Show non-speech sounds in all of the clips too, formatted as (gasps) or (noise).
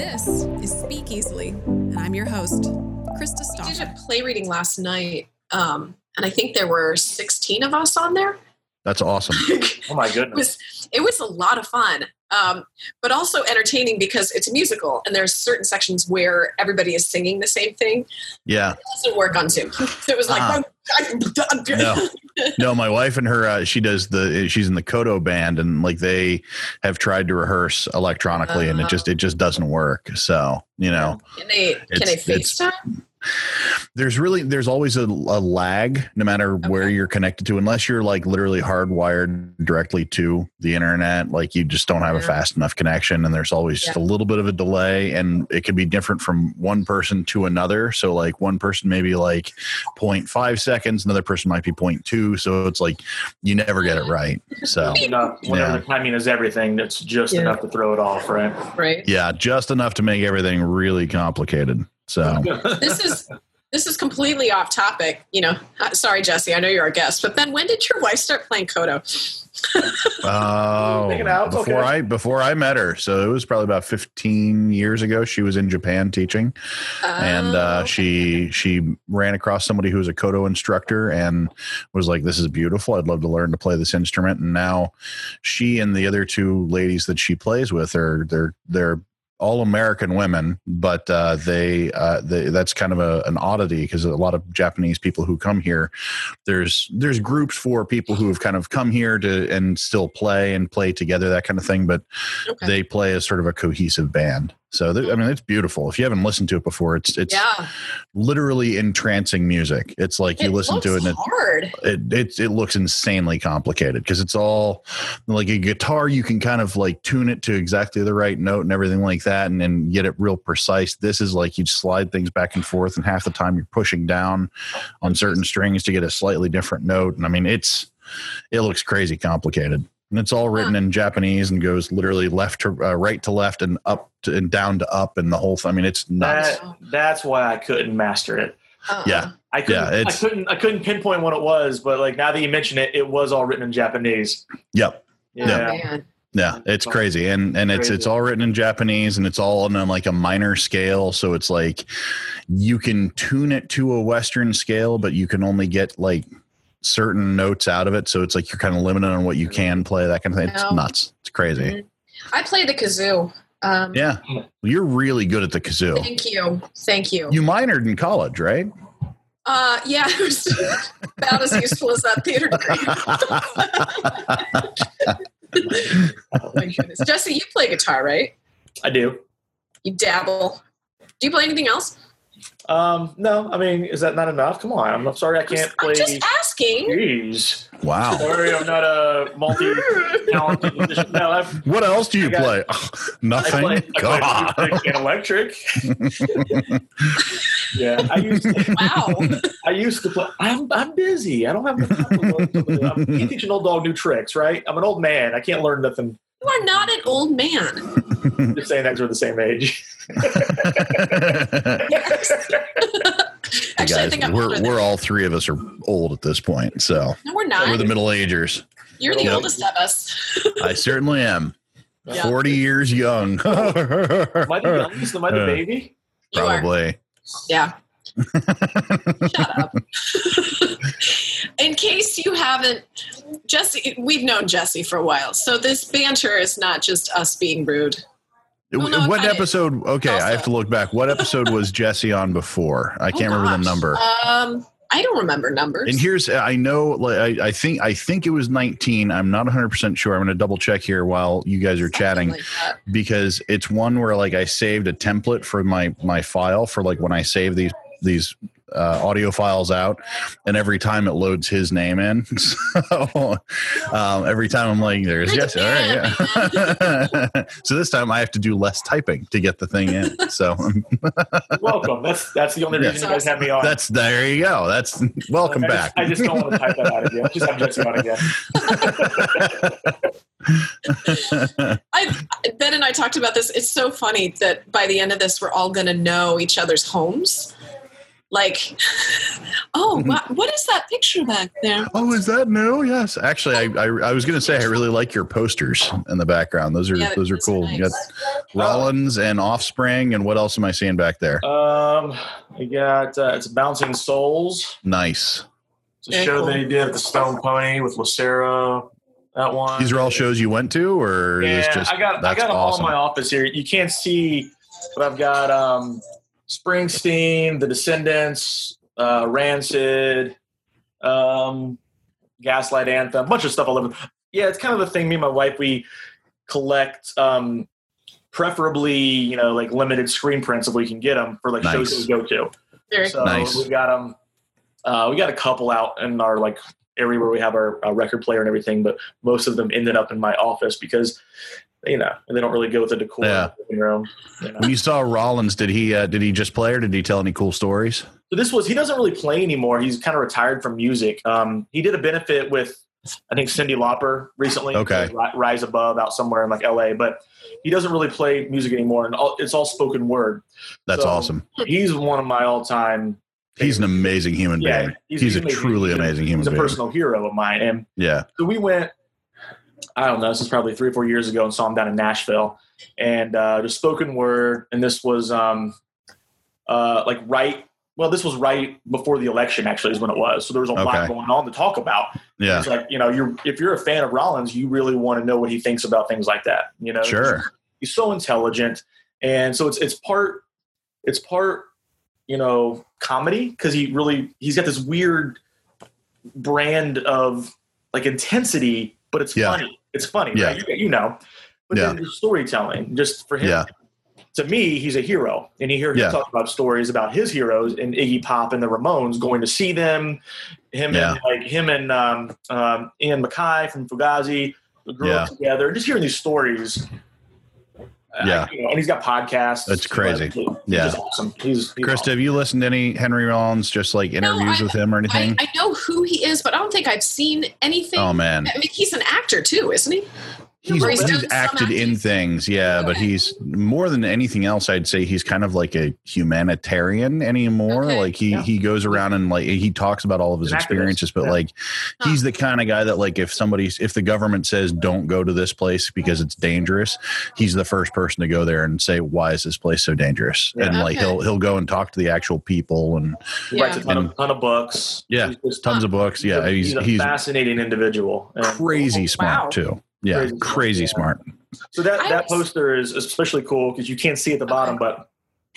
This is Speak Easily, and I'm your host, Krista We did a play reading last night, um, and I think there were 16 of us on there. That's awesome. (laughs) Oh my goodness. it goodness. was it was a lot of fun, um, but also entertaining because it's a musical, and there's certain sections where everybody is singing the same thing. Yeah. It doesn't work on Zoom. So (laughs) it was like, Ah. (laughs) No. No, my wife and her, uh, she does the, she's in the Koto band and like they have tried to rehearse electronically and it just, it just doesn't work. So, you know, can they can they FaceTime? There's really, there's always a, a lag no matter where you're connected to, unless you're like literally hardwired directly to the internet. Like you just don't have a fast enough connection and there's always just a little bit of a delay and it can be different from one person to another. So like one person maybe like 0.5 seconds, another person might be 0.2. So it's like you never get it mm-hmm. right. So Enough, whenever Yeah. the timing is everything, that's just Yeah. enough to throw it off, right? Right. yeah, just enough to make everything really complicated. So (laughs) This is this is completely off topic. You know, Uh, sorry, Jesse. I know you're our guest, but then when did your wife start playing Koto? (laughs) Oh, Take before okay. I before I met her, so it was probably about 15 years ago. She was in Japan teaching, and uh, Oh, she she ran across somebody who was a koto instructor and was like, "This is beautiful. I'd love to learn to play this instrument." And now, she and the other two ladies that she plays with are they're they're all American women, but uh, they, uh, they that's kind of a, an oddity because a lot of Japanese people who come here, there's there's groups for people who have kind of come here to and still play and play together that kind of thing, but okay. they play as sort of a cohesive band. So th- I mean, it's beautiful. If you haven't listened to it before, it's it's yeah, literally entrancing music. It's like you it listen to it and it, hard. it it, it looks insanely complicated because it's all like a guitar you can kind of like tune it to exactly the right note and everything like that and then get it real precise this is like you slide things back and forth and half the time you're pushing down on certain strings to get a slightly different note and i mean it's it looks crazy complicated and it's all written in japanese and goes literally left to uh, right to left and up to, and down to up and the whole thing i mean it's nuts That, that's why I couldn't master it. Uh-uh. yeah. I couldn't, Yeah, I couldn't I couldn't pinpoint what it was, but like now that you mention it, it was all written in Japanese. yep Oh, Yeah. man. Yeah, it's crazy, and and it's it's all written in Japanese, and it's all on a, like a minor scale. So it's like you can tune it to a Western scale, but you can only get like certain notes out of it. So it's like you're kind of limited on what you can play. That kind of thing. It's No. nuts. It's crazy. Mhm. I play the kazoo. Um, Yeah, well, you're really good at the kazoo. Thank you. Thank you. You minored in college, right? Uh, yeah, (laughs) it was about as useful as that theater degree. (laughs) oh my goodness. Jesse, you play guitar, right? I do. You dabble. Do you play anything else? Um, no, I mean, is that not enough? Come on. I'm sorry I can't I'm play. just asking. Jeez. wow. Sorry, I'm not a multi talented musician. No, I've What else do you I got- play? I (laughs) Nothing. play, I God. play music and electric. (laughs) yeah, I used to, Wow. (laughs) I used to play. I'm I'm busy. I don't have the time to learn. I can't teach an old dog new tricks, right? I'm an old man. I can't learn nothing. You are not an old man. (laughs) Just saying that 'cause we're the same age. Hey, (laughs) Actually, I guys, think I'm we're we're all three of us are old at this point, so No, we're not. we're the middle agers. You're the Yep. oldest of us. (laughs) I certainly am. Yeah. Forty years young. Am I the youngest? Am I the baby? You are. Probably. Yeah. Shut up. In case you haven't, Jesse, we've known Jesse for a while, so this banter is not just us being rude. Well, no, what episode? Okay, I have to look back. What episode was Jesse on before? I can't Oh, remember the number. Um, I don't remember numbers. And here's I know like, I, I think I think it was 19. I'm not 100 percent sure. I'm going to double check here while you guys are Something chatting like because it's one where like I saved a template for my my file for like when I save these these uh, audio files out, and every time it loads his name in. (laughs) So um, every time I'm like, "There's You're Jesse." All right, yeah. (laughs) so this time I have to do less typing to get the thing in. So Welcome. That's that's the only reason Yes. you guys have me on. that's there you go. That's welcome Like, I back. Just, I just don't want to type that out again. Just have Jesse on again. (laughs) I, ben and I talked about this. It's so funny that by the end of this, we're all going to know each other's homes. Like, (laughs) oh, what, what is that picture back there? Oh, is that new? Yes, actually, I I, I was going to say I really like your posters in the background. Those are Yeah, those are those are cool. You got. Rollins and Offspring, and what else am I seeing back there? Um, we got uh, it's Bouncing Souls. Nice. It's a Very show cool. that he did at the Stone Pony with Lucero. That one. These are all shows you went to, or is Yeah, this just I got I that's got them all in my office here. You can't see, but I've got um, Springsteen, The Descendents, uh, Rancid, um, Gaslight Anthem, a bunch of stuff all over. Yeah, it's kind of the thing. Me and my wife we collect. Um, preferably, you know, like limited screen prints if we can get them for like shows that we go to. Very So Nice. we got them. Uh, we got a couple out in our like area where we have our, our record player and everything, but most of them ended up in my office because you know they don't really go with the decor Yeah. in the living room. You know? When you saw Rollins, did he uh, did he just play or did he tell any cool stories? So this was he doesn't really play anymore. He's kind of retired from music. Um, he did a benefit with I think Cyndi Lauper recently. Okay. Ri- Rise Above out somewhere in like L.A. But he doesn't really play music anymore, and all, it's all spoken word. That's So, awesome. He's one of my all-time. He's an amazing human Yeah, being. He's, a amazing. truly He's amazing human being. He's a being. personal hero of mine, and Yeah. So we went, I don't know, this is probably three or four years ago and saw him down in Nashville and uh, just spoken word. And this was um, uh, like right, well, this was right before the election, actually, is when it was. So there was a lot going on to talk about. Yeah. It's like, you know, you're if you're a fan of Rollins, you really want to know what he thinks about things like that. You know, Sure. he's so intelligent. And so it's it's part it's part, you know, comedy because he really he's got this weird brand of like intensity, but it's Yeah. funny. It's funny, Yeah. right? You, you know. But Yeah. then the storytelling, just for him, Yeah. to me, he's a hero. And you hear him talk about stories about his heroes and Iggy Pop and the Ramones going to see them, him and like him and um, um, Ian MacKaye from Fugazi grew up together. Just hearing these stories. Uh, Yeah. you know, and he's got podcasts. That's crazy. but He's Yeah. just awesome. He's, he's Krista, have you listened to any Henry Rollins just like interviews I- with him or I, anything? I know who he is, but I don't think I've seen anything. oh man. I mean, he's an actor too, isn't he? He's, he's he's acted in things, yeah, but he's more than anything else. I'd say he's kind of like a humanitarian anymore. Okay. Like he Yeah. he goes around and like he talks about all of his An activist, experiences, but yeah. like he's the kind of guy that like if somebody's if the government says don't go to this place because it's dangerous, he's the first person to go there and say why is this place so dangerous? Yeah. And like Okay. he'll he'll go and talk to the actual people and He writes a ton, And- of, ton of books. Yeah, He's tons of books. Yeah, he's he's a he's fascinating individual. And- crazy smart wow. too. Yeah, Crazy crazy, smart, smart. So that, that poster is especially cool because you can't see at the bottom, but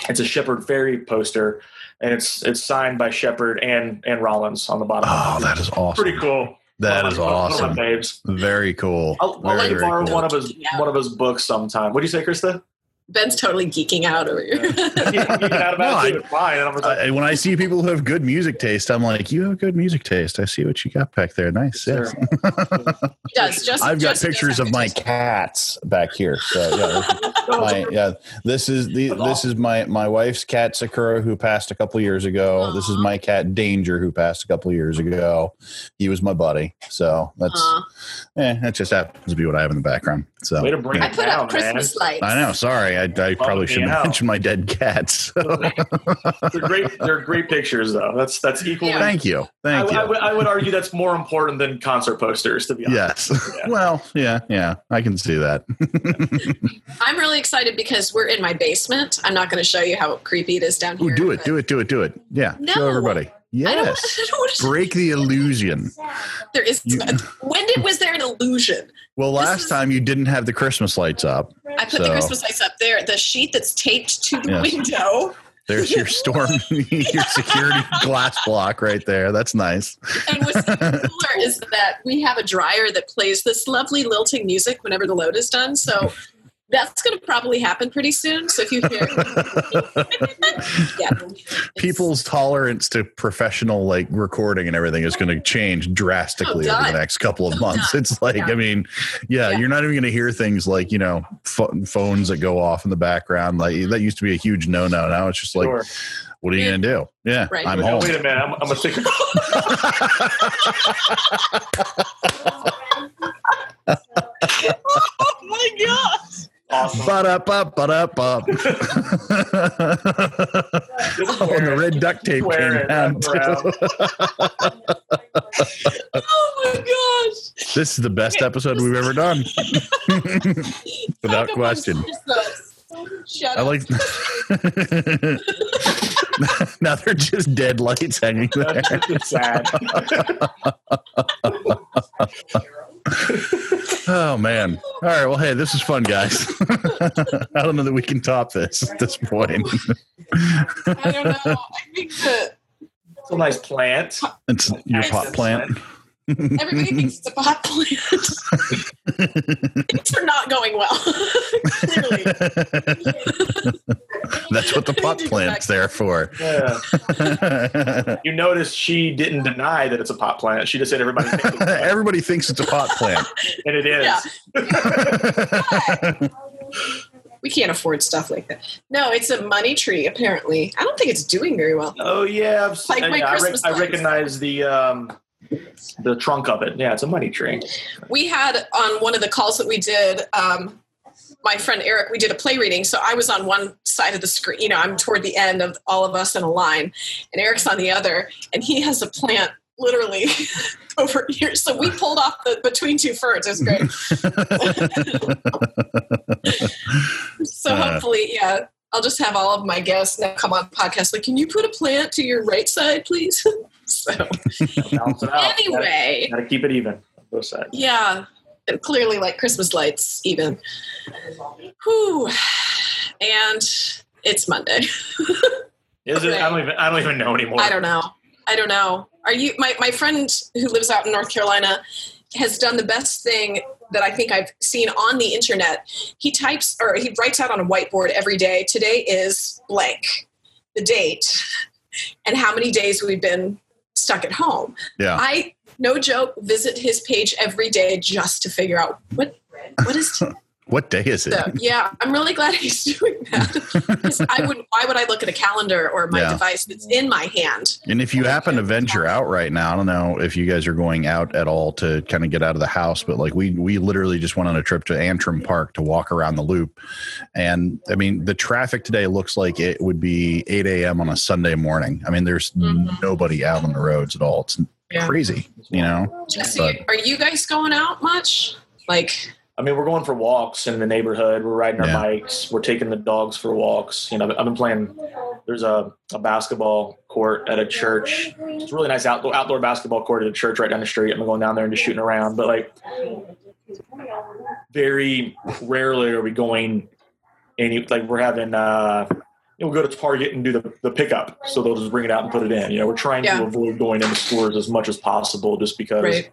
it's a Shepard Fairey poster, and it's it's signed by Shepard and and Rollins on the bottom. Oh, that is awesome. pretty cool. That One is of my- one of my awesome. babes. Very cool. I'll, I'll very, let you borrow cool. one of his Yeah. one of his books sometime. What do you say, Krista? Ben's totally geeking out over here. You can out (laughs) No, I- it, it's fine. And I'm like, I- when I see people who have good music taste, I'm like, you have good music taste. I see what you got back there. Nice. Yes. he does. Just, I've got just pictures of my cats back here. So yeah, (laughs) my, yeah. This is the this is my my wife's cat Sakura who passed a couple years ago. This is my cat Danger who passed a couple years ago. He was my buddy. So that's Aw. Eh, that just happens to be what I have in the background. So Way to bring I it put down, up Christmas lights. I know. Sorry, I, I probably shouldn't have out. mentioned my dead cats. (laughs) they're great. They're great pictures, though. That's that's equally. Yeah. Thank you. Thank I, I you. would- I would argue that's more important than concert posters, to be honest. Yes. Yeah. (laughs) well, yeah, yeah. I can see that. (laughs) I'm really excited because we're in my basement. I'm not going to show you how creepy it is down Ooh, here. do it, do it, do it, do it. Yeah. No. Show everybody. I don't, Yes. (laughs) I don't Break the illusion. There is. You- when did was there an illusion? Well, last is- time you didn't have the Christmas lights up. I put the Christmas lights up there. The sheet that's taped to the Yes. window, There's your (laughs) storm, (laughs) your security glass block right there. That's nice. and what's cooler is that we have a dryer that plays this lovely lilting music whenever the load is done. So that's going to probably happen pretty soon. So if you hear, (laughs) yeah, People's tolerance to professional like recording and everything is going to change drastically Oh, over the next couple of Oh, months. done. It's like, I mean, yeah, Yeah. you're not even going to hear things like, you know, pho- phones that go off in the background. Like that used to be a huge no no. Now it's just like, Sure. what are you going to do? Yeah, Right. I'm Wait, home. wait a minute. I'm, I'm gonna take. (laughs) oh my god! Awesome. But up, up, but up, up. Just (laughs) Oh, and the red duct tape came down. (laughs) Oh my gosh. This is the best episode we've ever done. (laughs) Without question. Shut I up. like. now they're just dead lights hanging there. That's sad. (laughs) Oh man! All right. Well, hey, this is fun, guys. (laughs) I don't know that we can top this at this point. I don't know. I think that It's a nice plant. It's your pot plant. Everybody thinks it's a pot plant. (laughs) Things are not going well. Clearly. That's what the pot plant's there for. Yeah. You notice she didn't deny that it's a pot plant. She just said everybody thinks it's a (laughs) plant. Everybody thinks it's a pot plant. and it is. Yeah. We can't afford stuff like that. No, it's a money tree, apparently. I don't think it's doing very well. Oh yeah, I've- Like my yeah, I, rec- Christmas I recognize the um, the trunk of it. Yeah, it's a money tree. we had on one of the calls that we did um, my friend eric we did a play reading so i was on one side of the screen you know i'm toward the end of all of us in a line and eric's on the other and he has a plant literally (laughs) over here so we pulled off the between two ferns it was great (laughs) so (laughs) Uh. hopefully yeah i'll just have all of my guests now come on the podcast like can you put a plant to your right side please (laughs) so Balance it out. anyway got to keep it even. on Both sides. yeah, clearly like Christmas lights, even. Whew. And it's Monday. (laughs) Is it? I don't even. I don't even know anymore. I don't know. I don't know. Are you my my friend who lives out in North Carolina has done the best thing that I think I've seen on the internet. He types or he writes out on a whiteboard every day. Today is blank, the date, and how many days we've been stuck at home. Yeah. I no joke visit his page every day just to figure out what what is (laughs) What day is it? so, yeah i'm really glad (laughs) he's doing that. (laughs) i would why would i look at a calendar or my Yeah. device that's in my hand And if you happen to venture out right now, I don't know if you guys are going out at all to kind of get out of the house, but like we we literally just went on a trip to Antrim Park to walk around the loop, and I mean the traffic today looks like it would be 8 a.m. on a Sunday morning. I mean, there's Mhm. nobody out on the roads at all. It's Yeah. crazy, you know. Jesse, But- are you guys going out much like I mean, we're going for walks in the neighborhood. We're riding our Yeah. bikes. We're taking the dogs for walks. You know, I've been playing. There's a, a basketball court at a church. It's a really nice outdoor outdoor basketball court at a church right down the street. I'm going down there and just shooting around. But like, very rarely are we going any like we're having. uh you know, we go to Target and do the, the pickup, so they'll just bring it out and put it in. You know, we're trying Yeah. to avoid going into stores as much as possible, just because. right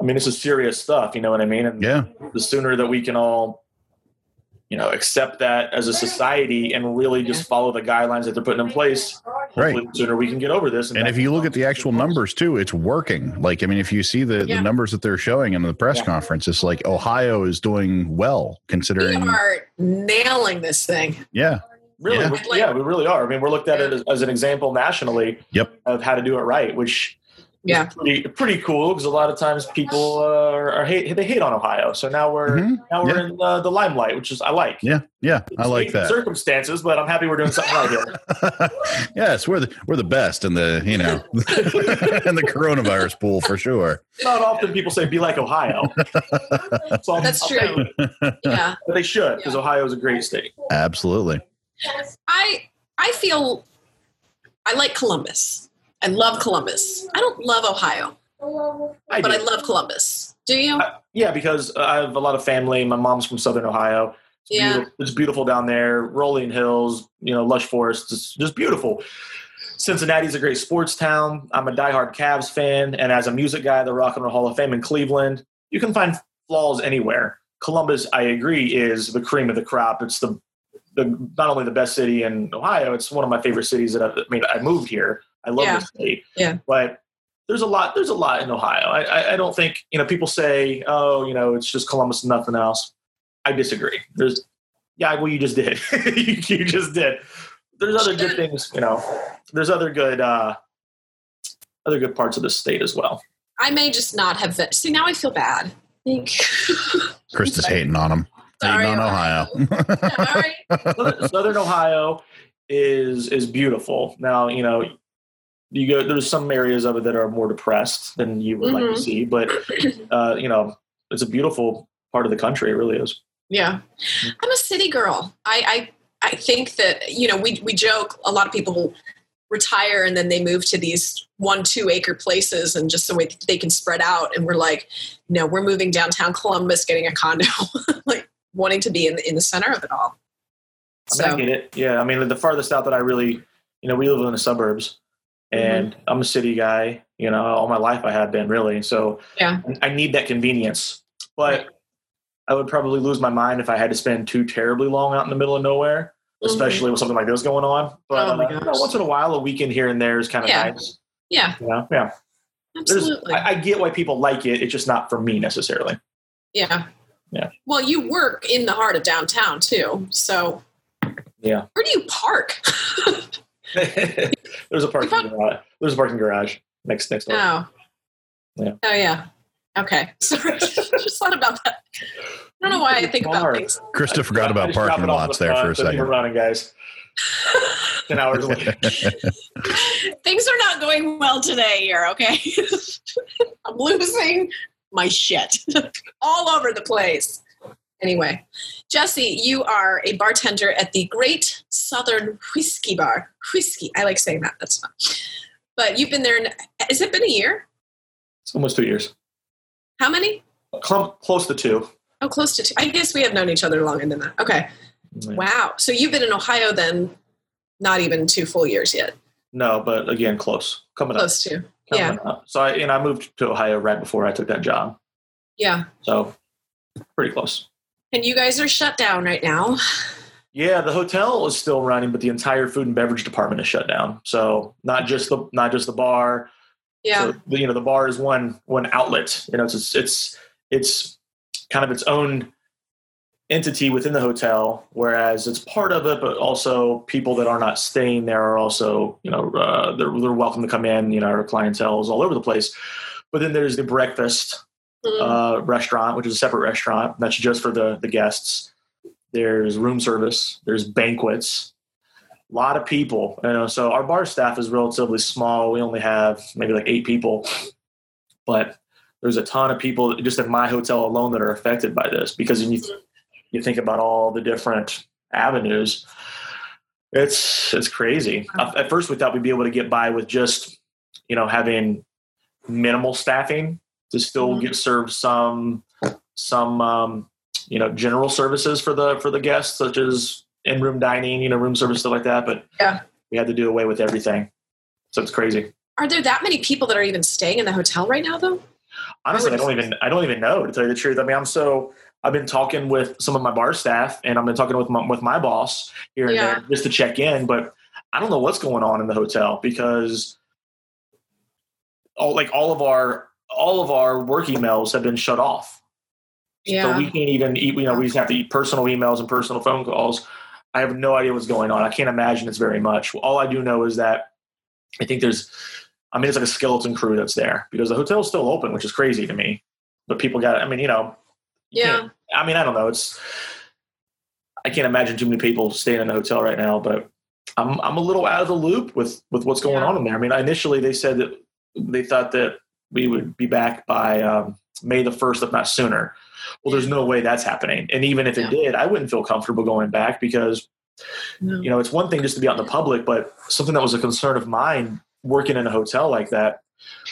I mean, this is serious stuff. You know what I mean? And Yeah, the sooner that we can all you know accept that as a society and really just follow the guidelines that they're putting in place Right. the sooner we can get over this and if you look at the actual numbers too, it's working. Like I mean, if you see the, Yeah. the numbers that they're showing in the press Yeah. conference, it's like Ohio is doing well considering. we considering. are nailing this thing Yeah, really Yeah. we- yeah we really are i mean we're looked at it as, as an example nationally Yep. of how to do it right which yeah pretty, pretty cool because a lot of times people uh, are, are hate they hate on ohio so now we're Mhm. now we're Yeah. in uh, the limelight which is i like yeah, yeah. I like that. circumstances but i'm happy we're doing something right here (laughs) yes, we're the we're the best in the you know (laughs) in the coronavirus pool for sure. not often people say be like ohio (laughs) so That's I'll true. yeah but they should because ohio is a great state Absolutely. i i feel i like columbus i love columbus i don't love ohio I but do. i love columbus do you Uh, Yeah, because I have a lot of family. My mom's from Southern Ohio. It's Yeah. beautiful, it's beautiful down there. Rolling hills, you know, lush forests. It's just beautiful. Cincinnati's a great sports town. I'm a diehard Cavs fan, and as a music guy, the Rock and Roll Hall of Fame in Cleveland, you can find flaws anywhere. Columbus, I agree, is the cream of the crop. It's the the not only the best city in Ohio, it's one of my favorite cities that I've, I mean. I moved here. I love Yeah. the state. Yeah. but there's a lot. There's a lot in Ohio. I, I, I don't think you know. People say, "Oh, you know, it's just Columbus and nothing else." I disagree. There's, yeah, well, you just did. (laughs) you, you just did. There's other good things. You know, there's other good, uh other good parts of the state as well. I may just not have. Ven- See, now I feel bad. Like, (laughs) Krista's hating on him. Hating Sorry, on Ohio. (laughs) Sorry. Southern, Southern Ohio is is beautiful. Now you know you go. There's some areas of it that are more depressed than you would like Mhm. to see, but (clears throat) uh, you know it's a beautiful part of the country. It really is. Yeah. I'm a city girl. I, I I think that, you know, we we joke a lot of people retire and then they move to these one, two acre places and just so we, they can spread out. And we're like, no, we're moving downtown Columbus, getting a condo, (laughs) like wanting to be in the, in the center of it all. I, mean, I get it. Yeah, I mean the farthest out that I really, you know, we live in the suburbs, and I'm a city guy. You know, all my life I have been really. So Yeah. I need that convenience, but I would probably lose my mind if I had to spend too terribly long out in the middle of nowhere, especially with something like this going on. But Mm-hmm. Oh uh, you know, once in a while, a weekend here and there is kind of Yeah. nice. yeah, You know? Yeah, absolutely. I, I get why people like it. It's just not for me necessarily. yeah. Yeah. Well, you work in the heart of downtown too. So Yeah. where do you park? (laughs) There's a parking garage. There's a parking garage next next door. Oh. Yeah. Oh yeah. Okay. (laughs) Sorry. Just thought about that. I don't know why I think about Smart. things. Krista forgot I about parking lots the there for a front, and We're second. running, guys. Ten hours later. (laughs) Things are not going well today here, okay? (laughs) I'm losing my shit all over the place. Anyway, Jesse, you are a bartender at the Great Southern Whiskey Bar. Whiskey. I like saying that. That's fun. But you've been there, in, has it been a year? It's almost two years. How many? Close to two. Oh, close to two. I guess we have known each other longer than that. Okay. Yeah. Wow. So you've been in Ohio then, not even two full years yet. No, but again, close. Coming up. Close to. Yeah. Up. So I and I moved to Ohio right before I took that job. Yeah. So pretty close. And you guys are shut down right now. Yeah, the hotel is still running, but the entire food and beverage department is shut down. So not just the not just the bar. Yeah. So, you know, the bar is one one outlet. You know, it's it's it's kind of its own entity within the hotel, whereas it's part of it, but also people that are not staying there are also, you know, uh, they're, they're welcome to come in. You know, our clientele is all over the place. But then there's the breakfast Mm. uh, restaurant, which is a separate restaurant. That's just for the the guests. There's room service. There's banquets. A lot of people. You know, so our bar staff is relatively small. We only have maybe like eight people, but there's a ton of people just at my hotel alone that are affected by this because when you you think about all the different avenues. It's it's crazy. At first, we thought we'd be able to get by with just you know having minimal staffing to still Mhm. get served some some um, you know general services for the for the guests such as in room dining you know room service stuff like that but Yeah. we had to do away with everything so it's crazy Are there that many people that are even staying in the hotel right now, though? honestly i don't even i don't even know to tell you the truth i mean i'm so i've been talking with some of my bar staff and i've been talking with my, with my boss here and Yeah. there just to check in but i don't know what's going on in the hotel because all like all of our all of our work emails have been shut off. Yeah. so we can't even eat you know we just have to eat personal emails and personal phone calls. I have no idea what's going on. I can't imagine it's very much. All i do know is that i think there's i mean it's like a skeleton crew that's there because the hotel's still open which is crazy to me. But people got i mean you know you Yeah. i mean i don't know. It's i can't imagine too many people staying in a hotel right now but i'm i'm a little out of the loop with with what's going Yeah. on in there. I mean initially they said that they thought that we would be back by um, may the 1st if not sooner well there's no way that's happening and even if it Yeah. did i wouldn't feel comfortable going back because No. you know it's one thing just to be out in the public but something that was a concern of mine working in a hotel like that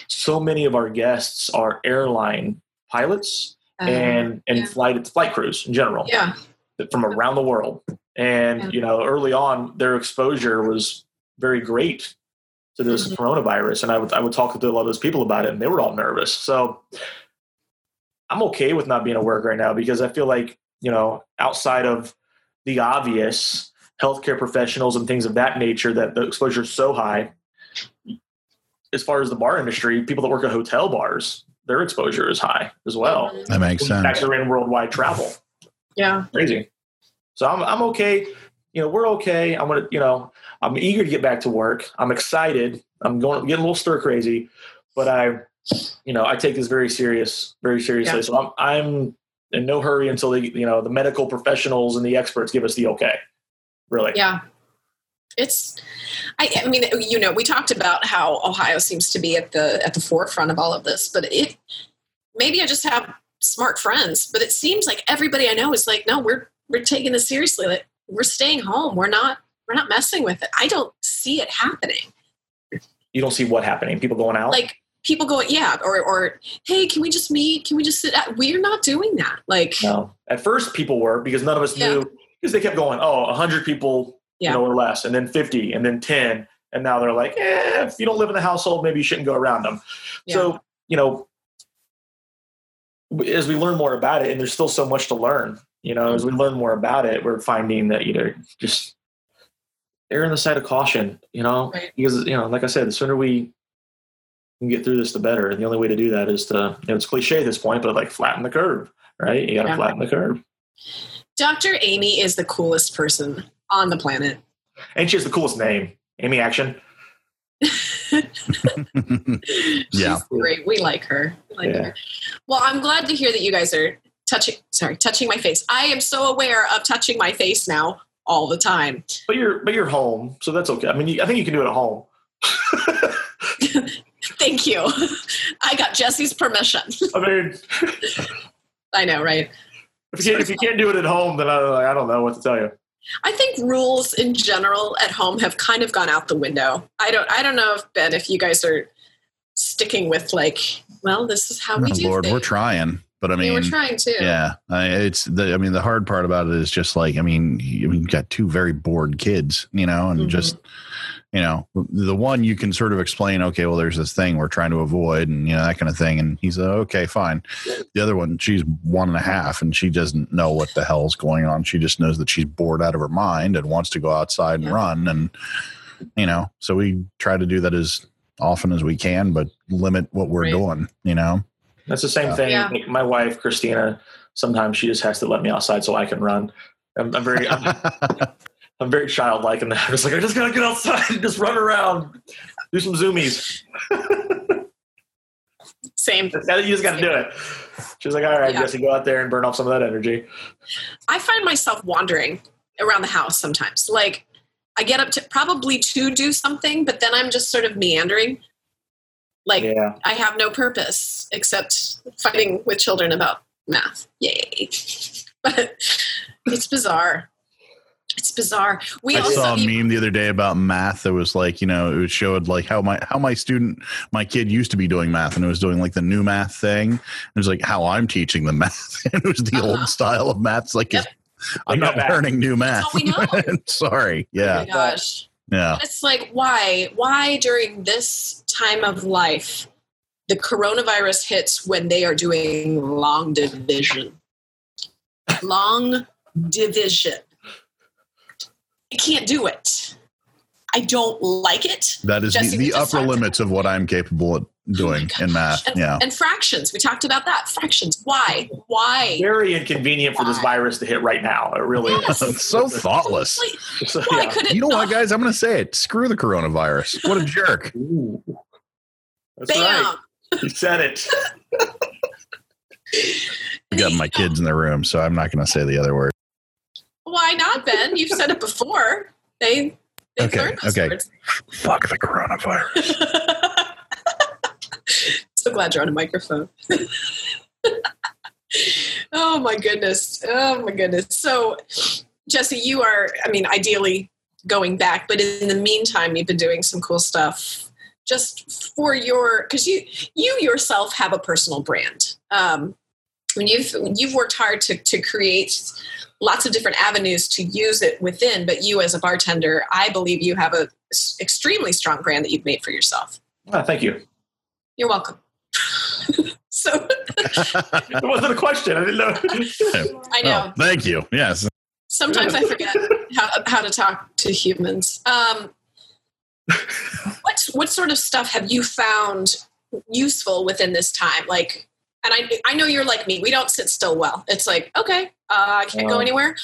so many of our guests are airline pilots Um, and and yeah. flight flight crews in general yeah. from around the world and Yeah. you know early on their exposure was very great to this Mhm. coronavirus and I would I would talk to a lot of those people about it and they were all nervous so I'm okay with not being at work right now because I feel like you know outside of the obvious healthcare professionals and things of that nature that the exposure is so high as far as the bar industry people that work at hotel bars their exposure is high as well. That makes sense. factor in worldwide travel Yeah. crazy. So I'm I'm okay. You know, we're okay. I'm gonna, you know, I'm eager to get back to work. I'm excited. I'm going getting a little stir crazy, but I, you know, I take this very serious, very seriously. Yeah. So I'm I'm in no hurry until the you know the medical professionals and the experts give us the okay. Really, Yeah. It's I, I mean, you know, we talked about how Ohio seems to be at the at the forefront of all of this, but it maybe I just have smart friends, but it seems like everybody I know is like, no, we're we're taking this seriously. Like we're staying home. We're not we're not messing with it. I don't see it happening. you don't see what happening. People going out. Like people going, yeah, or or hey, can we just meet? Can we just sit? At? We're not doing that. Like no. At first, people were because none of us Yeah. knew because they kept going. oh, 100 people, Yeah. you know, or less, and then fifty, and then ten, and now they're like, eh, if you don't live in the household, maybe you shouldn't go around them. So you know, as we learn more about it, and there's still so much to learn. You know, as we learn more about it, we're finding that you know just err on the side of caution. You know, Right. because you know, like I said, the sooner we can get through this, the better. And the only way to do that is to, you know, it's cliche at this point, but like flatten the curve, right? You got to Yeah. flatten the curve. Dr. Amy is the coolest person on the planet. And she has the coolest name, Amy Acton. (laughs) (laughs) Yeah. She's great. We like her. We like Yeah. her. Well, I'm glad to hear that you guys are touching sorry, touching my face. I am so aware of touching my face now all the time. But you're but you're home, so that's okay. I mean, you, I think you can do it at home. (laughs) Thank you. I got Jesse's permission. I mean, I know, right? if you, can't, if you can't do it at home, then I, I don't know what to tell you. I think rules in general at home have kind of gone out the window. I don't I don't know if Ben if you guys are sticking with like, well, this is how we Oh, do Lord, things. we're trying, but I mean, we're trying to. yeah, I, it's the. I mean, the hard part about it is just like, I mean, you, you've got two very bored kids, you know, and Mhm. just, you know, the one you can sort of explain, okay, well, there's this thing we're trying to avoid, and you know that kind of thing, and he's uh, okay, fine. The other one, she's one and a half, and she doesn't know what the hell's going on. She just knows that she's bored out of her mind and wants to go outside and Yeah. run, and you know, so we try to do that as often as we can, but limit what we're Right. doing, you know. That's the same Yeah. thing. Yeah. My wife, Christina, sometimes she just has to let me outside so I can run. I'm, I'm very, I'm, (laughs) I'm very childlike in that. It's like I just gotta get outside and just run around, do some zoomies. Same. Thing. You just got to do it. She's like, all right, Yeah. Jesse, go out there and burn off some of that energy. I find myself wandering around the house sometimes. Like I get up to probably to do something, but then I'm just sort of meandering. Like Yeah. I have no purpose except fighting with children about math. Yay. (laughs) But it's bizarre. It's bizarre. We I also saw a need- meme the other day about math that was like, you know, it showed like how my how my student, my kid used to be doing math, and it was doing like the new math thing. It was like how I'm teaching the (laughs) math, and (laughs) it was the Uh-huh. old style of math. It's like Yep. I'm not that. learning new math. all we know. Sorry, Oh yeah, my gosh. Yeah. It's like why? Why during this time of life the coronavirus hits when they are doing long division? Long division. I can't do it. I don't like it. That is the, the upper limits of what I'm capable of doing gosh. in math. And, Yeah, and fractions. We talked about that. Fractions. Why? Why? Very inconvenient for this virus to hit right now. It really Yes. is. so thoughtless. Like, So, why yeah. could it You know not? what, guys? I'm going to say it. Screw the coronavirus. What a jerk. (laughs) Ooh. That's Bam. right. You said it. I got my kids in the room, so I'm not going to say the other word. Why not, Ben? You've said it before. They they've Okay, okay. words. Fuck the coronavirus. (laughs) so glad you're on a microphone. oh my goodness. Oh my goodness. So Jesse, you are, I mean, ideally going back, but in the meantime, you've been doing some cool stuff just for your because you you yourself have a personal brand. Um when you've you've worked hard to to create lots of different avenues to use it within, but you as a bartender, I believe you have a extremely strong brand that you've made for yourself. Ah, thank you. You're welcome. (laughs) so It wasn't a question. I didn't know. (laughs) I know Oh, thank you. Yes. sometimes I forget how, how to talk to humans. Um, what what sort of stuff have you found useful within this time? Like, and I I know you're like me. We don't sit still well. It's like okay, uh, I can't go anywhere.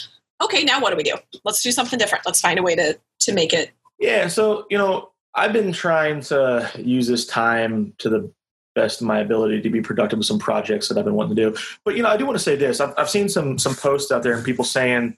Okay, now what do we do? Let's do something different. Let's find a way to to make it. Yeah, so you know, I've been trying to use this time to the best of my ability to be productive with some projects that I've been wanting to do. But you know, I do want to say this: I've, I've seen some some posts out there and people saying,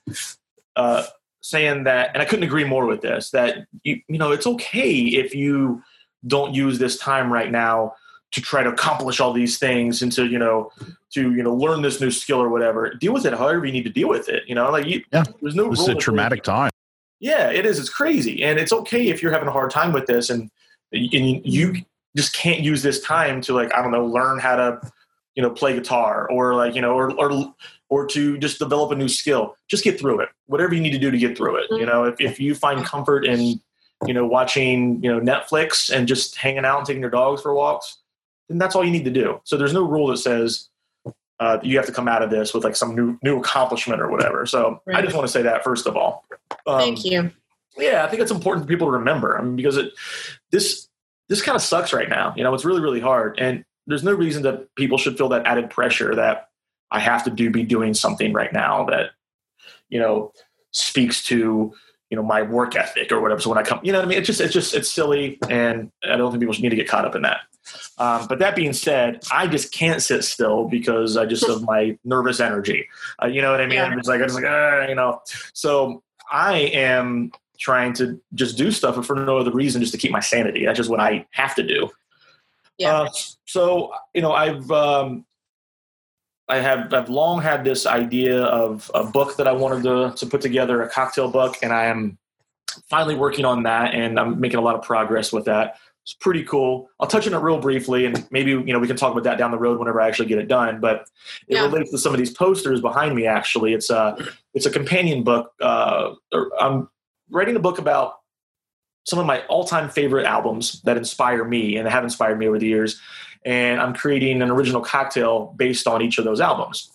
uh, saying that, and I couldn't agree more with this. That you you know, it's okay if you don't use this time right now to try to accomplish all these things and to you know to you know learn this new skill or whatever. Deal with it however you need to deal with it. You know, like you, Yeah. there's no This is a traumatic time. Yeah, it is. It's crazy, and it's okay if you're having a hard time with this, and and you just can't use this time to like I don't know learn how to you know play guitar or like you know or or or to just develop a new skill. Just get through it. Whatever you need to do to get through it. You mm-hmm. know, if if you find comfort in you know watching you know Netflix and just hanging out and taking your dogs for walks, then that's all you need to do. So there's no rule that says. Uh, you have to come out of this with like some new new accomplishment or whatever. So I just want to say that first of all. Um, Thank you. yeah i think it's important for people to remember i mean because it this this kind of sucks right now you know it's really really hard and there's no reason that people should feel that added pressure that i have to do be doing something right now that you know speaks to you know my work ethic or whatever so when i come you know what i mean it's just it's just it's silly and i don't think people should need to get caught up in that um, but that being said i just can't sit still because i just of (laughs) my nervous energy uh, you know what i mean Yeah. i'm just like i'm just like "Ah," you know so i am trying to just do stuff for no other reason just to keep my sanity that's just what i have to do Yeah. uh, so you know i've um, I have I've long had this idea of a book that I wanted to to put together, a cocktail book, and I am finally working on that, and I'm making a lot of progress with that. It's pretty cool. I'll touch on it real briefly, and maybe you know we can talk about that down the road whenever I actually get it done. But it Yeah. relates to some of these posters behind me. Actually, it's a it's a companion book. Uh, I'm writing a book about some of my all time favorite albums that inspire me and have inspired me over the years and I'm creating an original cocktail based on each of those albums.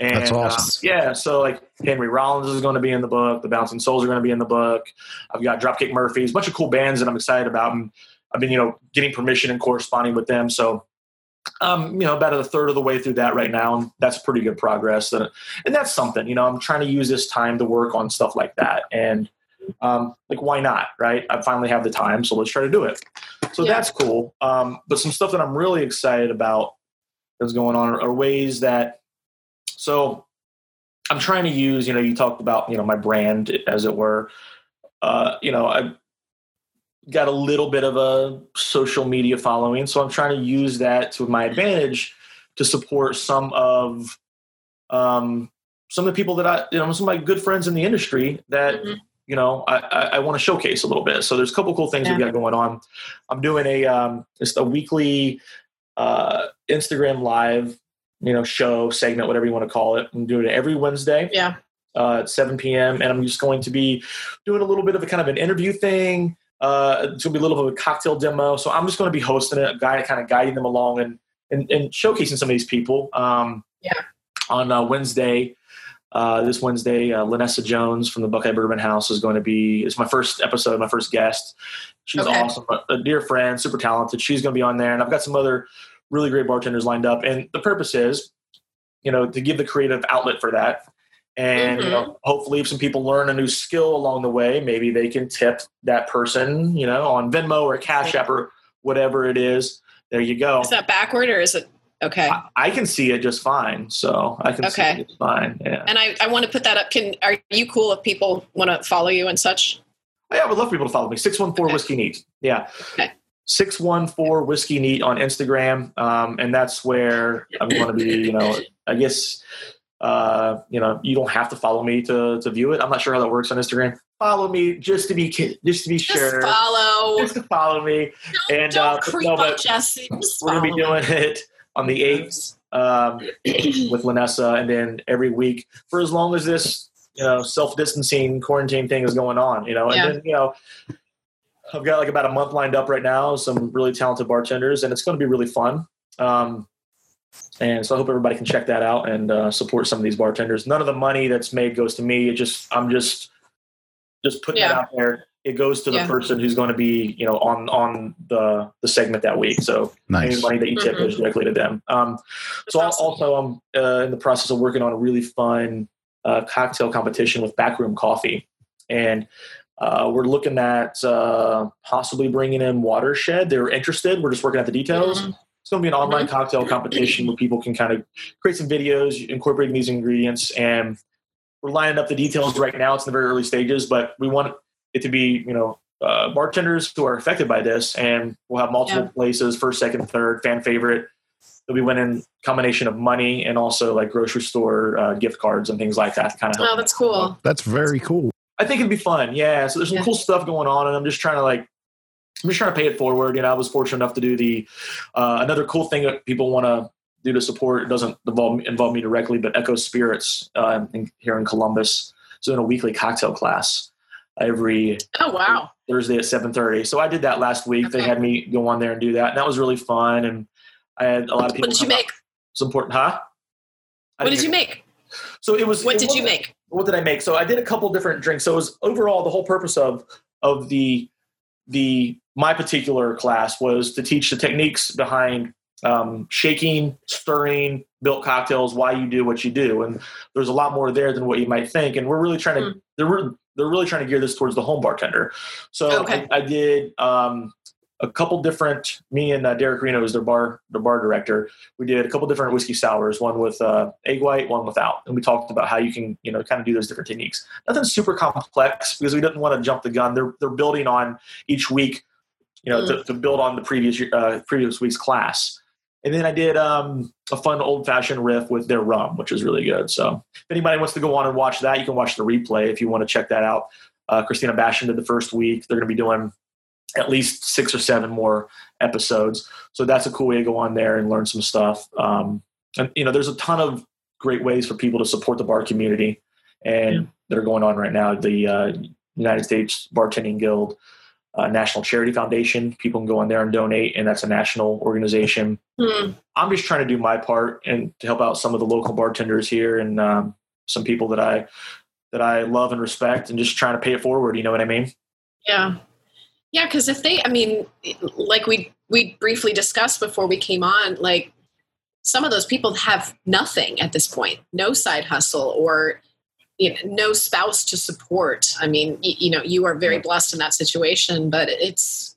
And, That's awesome. uh, yeah, so like Henry Rollins is going to be in the book. The Bouncing Souls are going to be in the book. I've got Dropkick Murphys, a bunch of cool bands that I'm excited about, and I've been you know getting permission and corresponding with them. So um, you know, about a third of the way through that right now, and that's pretty good progress. And, and that's something, you know, I'm trying to use this time to work on stuff like that. And um, like, why not, right? I finally have the time, so let's try to do it. So Yeah. that's cool. Um, but some stuff that I'm really excited about that's going on are, are ways that, so I'm trying to use, you know, you talked about, you know, my brand as it were. Uh, you know, I got a little bit of a social media following, so I'm trying to use that to my advantage to support some of um, some of the people that I, you know, some of my good friends in the industry that Mhm. you know I, I, I want to showcase a little bit. So there's a couple cool things we Yeah. got going on. I'm doing a um, just a weekly uh, Instagram live, you know, show segment, whatever you want to call it. I'm doing it every Wednesday Yeah. uh, at 7 p.m. And I'm just going to be doing a little bit of a kind of an interview thing. Uh, it's going to be a little bit of a cocktail demo. So I'm just going to be hosting it, a guy kind of guiding them along and, and, and showcasing some of these people. Um, Yeah. On uh, Wednesday, uh, this Wednesday, uh, Lanessa Jones from the Buckeye Bourbon House is going to be, it's my first episode, my first guest. She's Okay. awesome, a, a dear friend, super talented. She's going to be on there. And I've got some other really great bartenders lined up. And the purpose is, you know, to give the creative outlet for that. And you know, hopefully, if some people learn a new skill along the way, maybe they can tip that person, you know, on Venmo or Cash App or whatever it is. There you go. Is that backward or is it okay? I, I can see it just fine, so I can see Okay. it just fine. Yeah, And I, I want to put that up. Can are you cool if people want to follow you and such? yeah, I would love for people to follow me. Six one four Okay. whiskey neat. Yeah. Okay. 614 whiskey neat on Instagram. Um, and that's where I'm going to be, you know, I guess, uh, you know, you don't have to follow me to, to view it. I'm not sure how that works on Instagram. Follow me just to be, just to be Just sure. follow. (laughs) Just to follow me. Don't, and, don't uh, creep no, but Jesse. Just We're to be doing it on the 8th um, (clears throat) with Lanessa and then every week for as long as this, you know, self distancing quarantine thing is going on, you know, and Yeah. then, you know, I've got like about a month lined up right now, some really talented bartenders, and it's going to be really fun. Um, and so I hope everybody can check that out and uh, support some of these bartenders. None of the money that's made goes to me. It just I'm just just putting it out there. It goes to the Yeah. person who's going to be you know on on the the segment that week. So Nice. any money that you tip Mhm. goes directly to them. Um, so awesome. also I'm uh, in the process of working on a really fun uh, cocktail competition with Backroom Coffee, and uh, we're looking at uh, possibly bringing in Watershed. They're interested. We're just working out the details. Mhm. It's going to be an online cocktail competition where people can kind of create some videos incorporating these ingredients. And we're lining up the details right now. It's in the very early stages, but we want it to be, you know, uh, bartenders who are affected by this. And we'll have multiple Yeah. places first, second, third, fan favorite. They'll be winning combination of money and also like grocery store uh, gift cards and things like that kind of. Oh, that's cool. That's very cool. I think it'd be fun. Yeah. So there's some Yeah. cool stuff going on, and I'm just trying to like, I'm just trying to pay it forward. You know, I was fortunate enough to do the uh, another cool thing that people want to do to support. It doesn't involve involve me directly, but Echo Spirits uh, in, here in Columbus, so in a weekly cocktail class every Oh, wow. Thursday at 7:30. So I did that last week. They had me go on there and do that, and that was really fun. And I had a lot of people. What did you make? It's important, huh? I What didn't you make? So it was. What it did you make? what did I make? So I did a couple different drinks. So it was overall the whole purpose of of the the my particular class was to teach the techniques behind um, shaking, stirring, built cocktails, why you do what you do, and there's a lot more there than what you might think. And we're really trying to they're re- they're really trying to gear this towards the home bartender. So Okay. I, I did um, a couple different. Me and uh, Derek Reno is their bar their bar director. We did a couple different whiskey sours, one with uh, egg white, one without, and we talked about how you can you know kind of do those different techniques. Nothing super complex because we didn't want to jump the gun. They're they're building on each week, you know, to, to build on the previous uh, previous week's class. And then I did um, a fun old fashioned riff with their rum, which was really good. So if anybody wants to go on and watch that, you can watch the replay if you want to check that out. Uh, Christina Bashan did the first week. They're going to be doing at least six or seven more episodes. So that's a cool way to go on there and learn some stuff. Um, and you know, there's a ton of great ways for people to support the bar community, and Yeah. that are going on right now. The uh, United States Bartending Guild, uh, National Charity Foundation. People can go on there and donate, and that's a national organization. Hmm. I'm just trying to do my part and to help out some of the local bartenders here and um, some people that I that I love and respect, and just trying to pay it forward. You know what I mean? Yeah. Yeah, because if they, I mean, like we we briefly discussed before we came on, like some of those people have nothing at this point, no side hustle or you know, no spouse to support. I mean, you, you know, you are very blessed in that situation, but it's,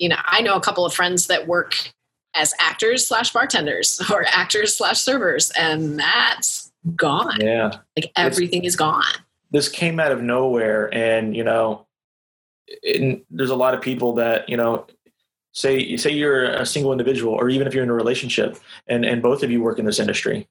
you know, I know a couple of friends that work as actors slash bartenders (laughs) or actors slash servers, and that's gone. Yeah. Like everything is gone. this came out of nowhere and you know there's a lot of people that you know say say you're a single individual or even if you're in a relationship and and both of you work in this industry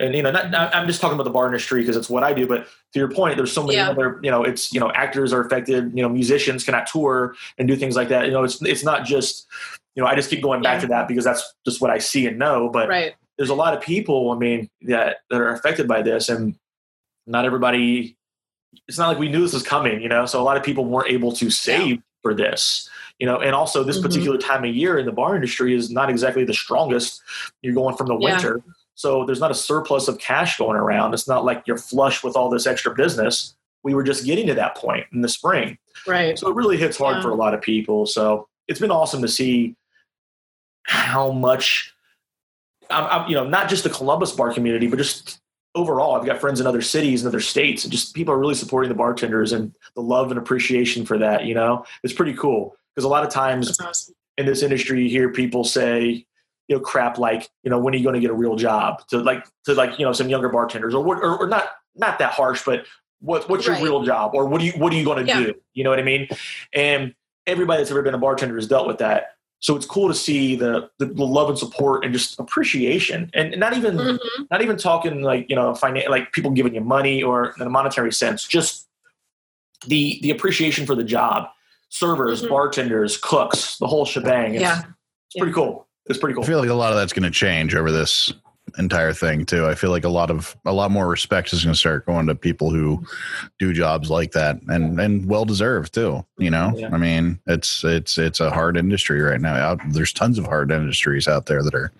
and you know not, i'm just talking about the bar industry because it's what i do but to your point there's so many Yeah. other you know it's you know actors are affected you know musicians cannot tour and do things like that you know it's it's not just you know i just keep going back Yeah. to that because that's just what i see and know but Right. there's a lot of people, I mean, that that are affected by this, and not everybody. It's not like we knew this was coming, you know. So a lot of people weren't able to save for this, you know. And also, this Mhm. particular time of year in the bar industry is not exactly the strongest. You're going from the Yeah. winter, so there's not a surplus of cash going around. It's not like you're flush with all this extra business. We were just getting to that point in the spring. Right. So it really hits hard Yeah. for a lot of people. So it's been awesome to see how much, I'm, I'm, you know, not just the Columbus bar community, but just overall. I've got friends in other cities and other states, and just people are really supporting the bartenders and the love and appreciation for that. You know, it's pretty cool because a lot of times awesome. in this industry, you hear people say, you know, crap like, you know, when are you going to get a real job? To like, to like, you know, some younger bartenders, or what, or, or not, not that harsh, but what, what's your Right. real job, or what do you, what are you going to Yeah. do? You know what I mean? And everybody that's ever been a bartender has dealt with that. So it's cool to see the, the, the love and support and just appreciation, and not even Mhm. not even talking like you know finan- like people giving you money or in a monetary sense just the the appreciation for the job servers Mhm. bartenders cooks the whole shebang it's, Yeah. it's pretty cool it's pretty cool. I feel like a lot of that's going to change over this entire thing too. I feel like a lot of a lot more respect is going to start going to people who do jobs like that, and and well deserved too. You know, Yeah. I mean, it's it's it's a hard industry right now. Out there's tons of hard industries out there that are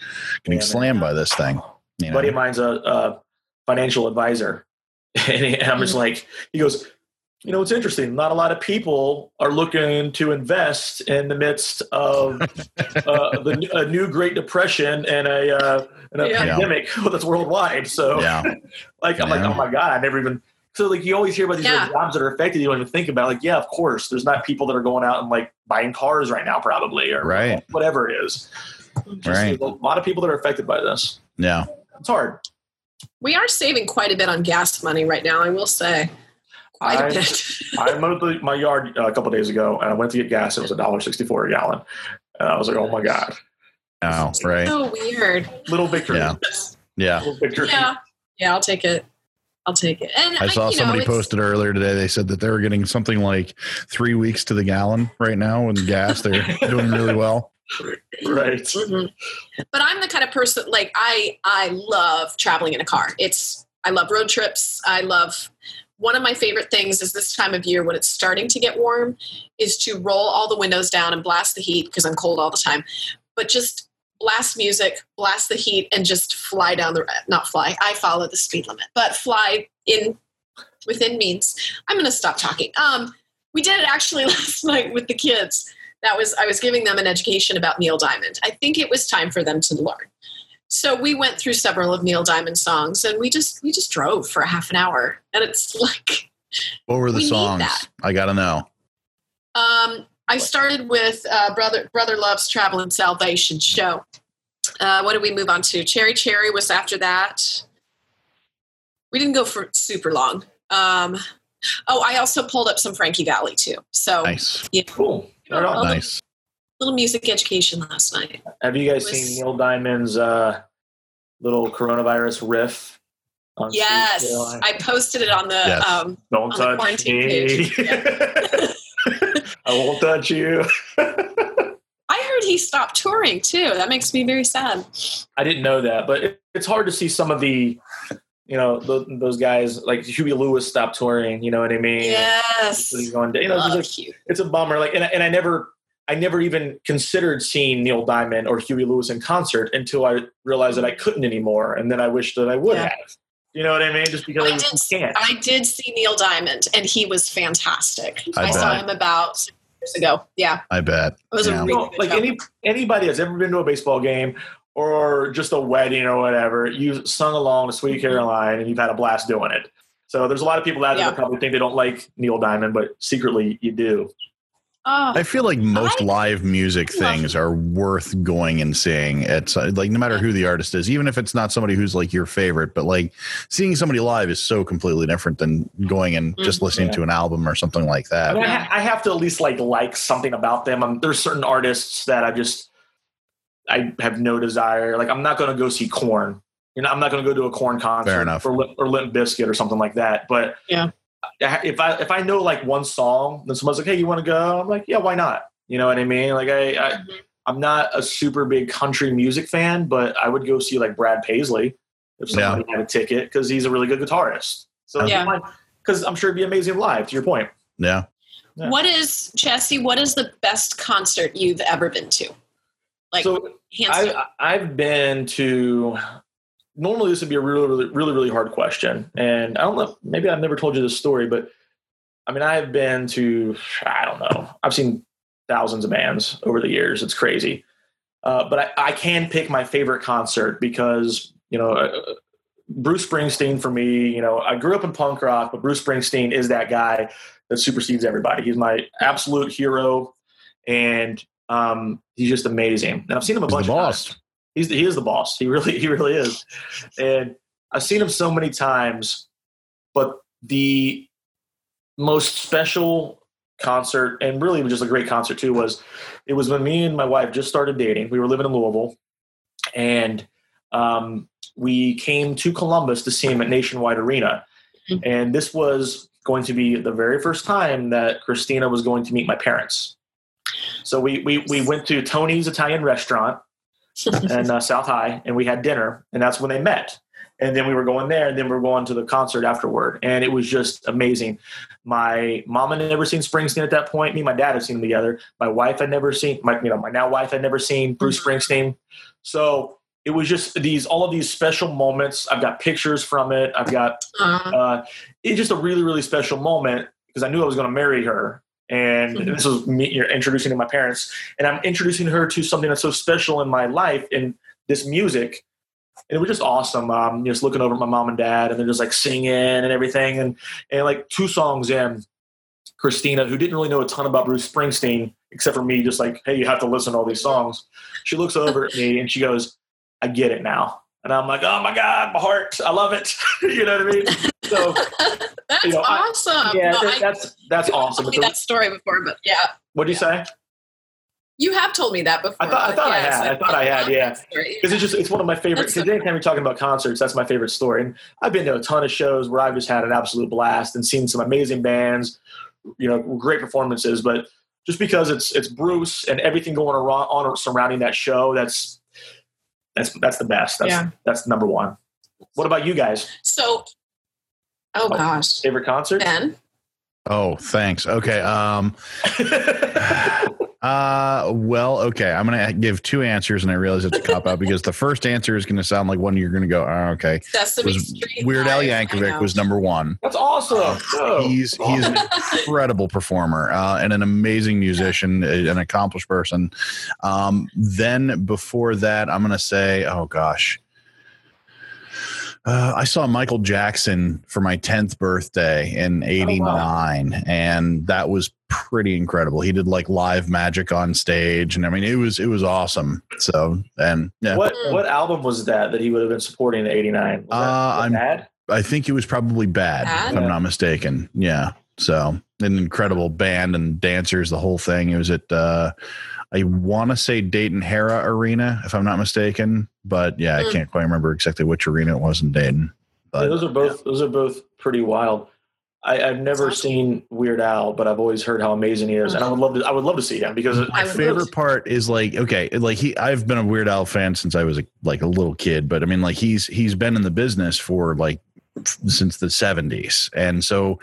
getting Yeah, slammed by this thing. You a buddy of mine's a, a financial advisor (laughs) and, i'm just Mhm. like he goes you know it's interesting not a lot of people are looking to invest in the midst of uh, the, a new great depression and a, uh, and a Yeah. pandemic (laughs) that's worldwide so Yeah, (laughs) Like I'm like, oh my god, I never even. So like you always hear about these Yeah. jobs that are affected. You don't even think about. It. Like yeah, of course, there's not people that are going out and like buying cars right now, probably or Right. whatever it is. Just Right. A lot of people that are affected by this. Yeah. It's hard. We are saving quite a bit on gas money right now, I will say. Quite a I- bit. (laughs) I mowed the, my yard uh, a couple days ago, and I went to get gas. It was a dollar sixty-four a gallon, and I was like, "Oh my god!" Oh, right. so weird. Little victory. Yeah. Yeah. Little victory. Yeah. Yeah, I'll take it. I'll take it. And I saw you know, somebody it's- posted earlier today. They said that they were getting something like three weeks to the gallon right now in gas. They're (laughs) doing really well. Right. Mhm. But I'm the kind of person like I I love traveling in a car. It's I love road trips. I love one of my favorite things is this time of year when it's starting to get warm is to roll all the windows down and blast the heat because I'm cold all the time. But just blast music, blast the heat and just fly down the not fly. I follow the speed limit, but fly in within means. I'm going to stop talking. Um we did it actually (laughs) last night with the kids that was i was giving them an education about neil diamond i think it was time for them to learn so we went through several of neil diamond songs and we just we just drove for a half an hour and it's (laughs) like What were the We songs? I got to know. um i started with uh, brother brother loves travel and salvation show uh, what did we move on to cherry cherry was after that we didn't go for super long um oh i also pulled up some frankie valli too so Nice. Cool. Right on. Oh, Nice. Little music education last night Have you guys was- seen Neil Diamond's uh, little coronavirus riff? on Yes, Caroline? I posted it on the. Yes. Um, Don't on the touch quarantine me. page. (laughs) I won't touch you. (laughs) I heard he stopped touring too. That makes me very sad. I didn't know that, but it, it's hard to see some of the, you know, those, those guys like Huey Lewis stopped touring. You know what I mean? Yes, He's going, you know, it's, like, it's a bummer. Like, and, I- and I never, I never even considered seeing Neil Diamond or Huey Lewis in concert until I realized that I couldn't anymore, and then I wished that I would Yeah. have. You know what I mean? Just because I I, did. just can't. I did see Neil Diamond, and he was fantastic. I I, saw him about six years ago. Yeah, I bet. it was Yeah. a really good like show. any anybody that's ever been to a baseball game or just a wedding or whatever, you sung along to Sweet Caroline and you've had a blast doing it. So there's a lot of people out there Yeah. that probably think they don't like Neil Diamond, but secretly you do. Oh, I feel like most I live music things are worth going and seeing. It's like no matter who the artist is, even if it's not somebody who's like your favorite, but like seeing somebody live is so completely different than going and just Mhm. listening Yeah. to an album or something like I, that. mean, I, I have to at least like like something about them. Um, there's certain artists that I just I have no desire. Like I'm not going to go see Korn. You know, I'm not going to go to a Korn concert Fair enough. or Limp- or Limp Bizkit or something like that. But Yeah. I- if I if I know like one song, then someone's like, "Hey, you want to go?" I'm like, "Yeah, why not?" You know what I mean? Like I, I Mhm. I'm not a super big country music fan, but I would go see like Brad Paisley if Yeah. somebody had a ticket because he's a really good guitarist. So Yeah. because I'm sure it'd be amazing live. To your point. Yeah. Yeah. What is Jesse? What is the best concert you've ever been to? Like so hands. I, I've been to. Normally, this would be a really, really, really, really hard question, and I don't know. Maybe I've never told you this story, but I mean, I've been to. I don't know. I've seen thousands of bands over the years. It's crazy, uh, but I, I can pick my favorite concert because you know. Uh, Bruce Springsteen for me, you know, I grew up in punk rock, but Bruce Springsteen is that guy that supersedes everybody. He's my absolute hero, and um, he's just amazing. And I've seen him a He's bunch of times. He's he is the boss. He really (laughs) he really is. And I've seen him so many times, but the most special concert and really just a great concert too was it was when me and my wife just started dating. We were living in Louisville, and um, we came to Columbus to see him at Nationwide Arena. Mhm. And this was going to be the very first time that Christina was going to meet my parents. So we we we went to Tony's Italian restaurant (laughs) and uh, South High, and we had dinner, and that's when they met. And then we were going there, and then we were going to the concert afterward, and it was just amazing. My mom had never seen Springsteen at that point. Me and my dad had seen him together. My wife had never seen my you know my now wife had never seen Bruce Springsteen. So it was just these all of these special moments. I've got pictures from it. I've got Uh, uh, it's just a really really special moment because I knew I was going to marry her, and Mhm. this was me you know, introducing to my parents, and I'm introducing her to something that's so special in my life in this music. And it was just awesome. Um, just looking over at my mom and dad, and they're just like singing and everything, and and like two songs in, Christina, who didn't really know a ton about Bruce Springsteen, except for me, just like, hey, you have to listen to all these songs. She looks over at me and she goes, I get it now. And I'm like, oh my God, my heart, I love it. (laughs) you know what I mean? So (laughs) That's You know, I- awesome. yeah, No, that, I- that's that's awesome. told me that story before, but yeah, what do you say? you have told me that before. I thought- I but thought I had. I thought I had, yeah. Because it's just it's one of my favorite. That's so Because anytime you're talking about concerts, that's my favorite story. And I've been to a ton of shows where I've just had an absolute blast and seen some amazing bands, you know, great performances. But just because it's it's Bruce and everything going around on surrounding that show, that's that's that's the best. That's Yeah. that's number one. What about you guys? So, oh gosh, Favorite concert? Ben. Oh, thanks. Okay. Um, (laughs) uh, well, okay. I'm going to give two answers and I realize it's a cop out because the first answer is going to sound like one you're going to go, oh, okay. Sesame Was Street. Weird Al Yankovic was number one. that's awesome. Oh, He's he's an incredible performer uh, and an amazing musician, a- an accomplished person. Um, then before that, I'm going to say, oh gosh, uh, I saw Michael Jackson for my 10th birthday in '89, and that was pretty incredible. He did like live magic on stage, and I mean, it was it was awesome. So, and yeah, what Mm. what album was that that he would have been supporting in '89? Uh, I'm- bad? I think it was probably bad, Bad? if I'm not mistaken. Yeah. So an incredible band and dancers, the whole thing. It was at uh I want to say Dayton Hara Arena, if I'm not mistaken. But yeah, I Hmm. can't quite remember exactly which arena it was in Dayton. Yeah, But those are both those are both pretty wild. I, I've never Awesome. seen Weird Al, but I've always heard how amazing he is, and I would love to. I would love to see him because my favorite part is like okay, like he I've been a Weird Al fan since I was a, like a little kid, but I mean like he's he's been in the business for like since the 70s. And so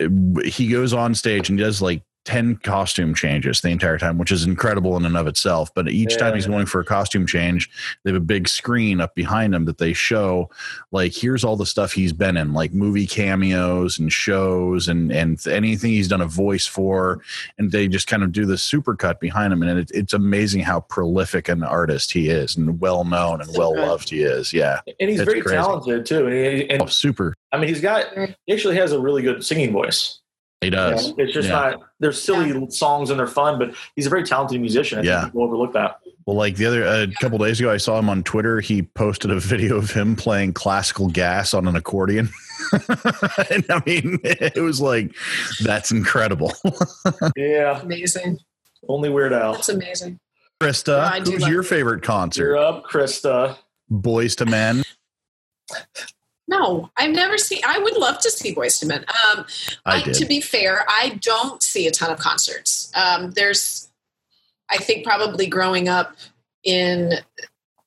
uh, he goes on stage and does like 10 costume changes the entire time, which is incredible in and of itself. But each time he's Yeah. going for a costume change, they have a big screen up behind him that they show like here's all the stuff he's been in, like movie cameos and shows and and anything he's done a voice for, and they just kind of do the supercut behind him, and it, it's amazing how prolific an artist he is and well known and well loved he is. Yeah, and he's very crazy. talented too. And, he, and oh, super. I mean, he's got he actually has a really good singing voice. He You does. know, It's just Yeah. not they're silly songs and they're fun, but he's a very talented musician. I Yeah. think people overlook that. Well, like the other a couple days ago, I saw him on Twitter. He posted a video of him playing classical gas on an accordion, (laughs) and I mean, it was like that's incredible. (laughs) Yeah, Amazing. only Weird Al. That's amazing. Krista, I do who's your it. favorite concert? You're up, Krista. Boyz II Men. No, I've never seen. I would love to see Boyz II Men. Um, I I- did. To be fair, I don't see a ton of concerts. Um, there's, I think, probably growing up in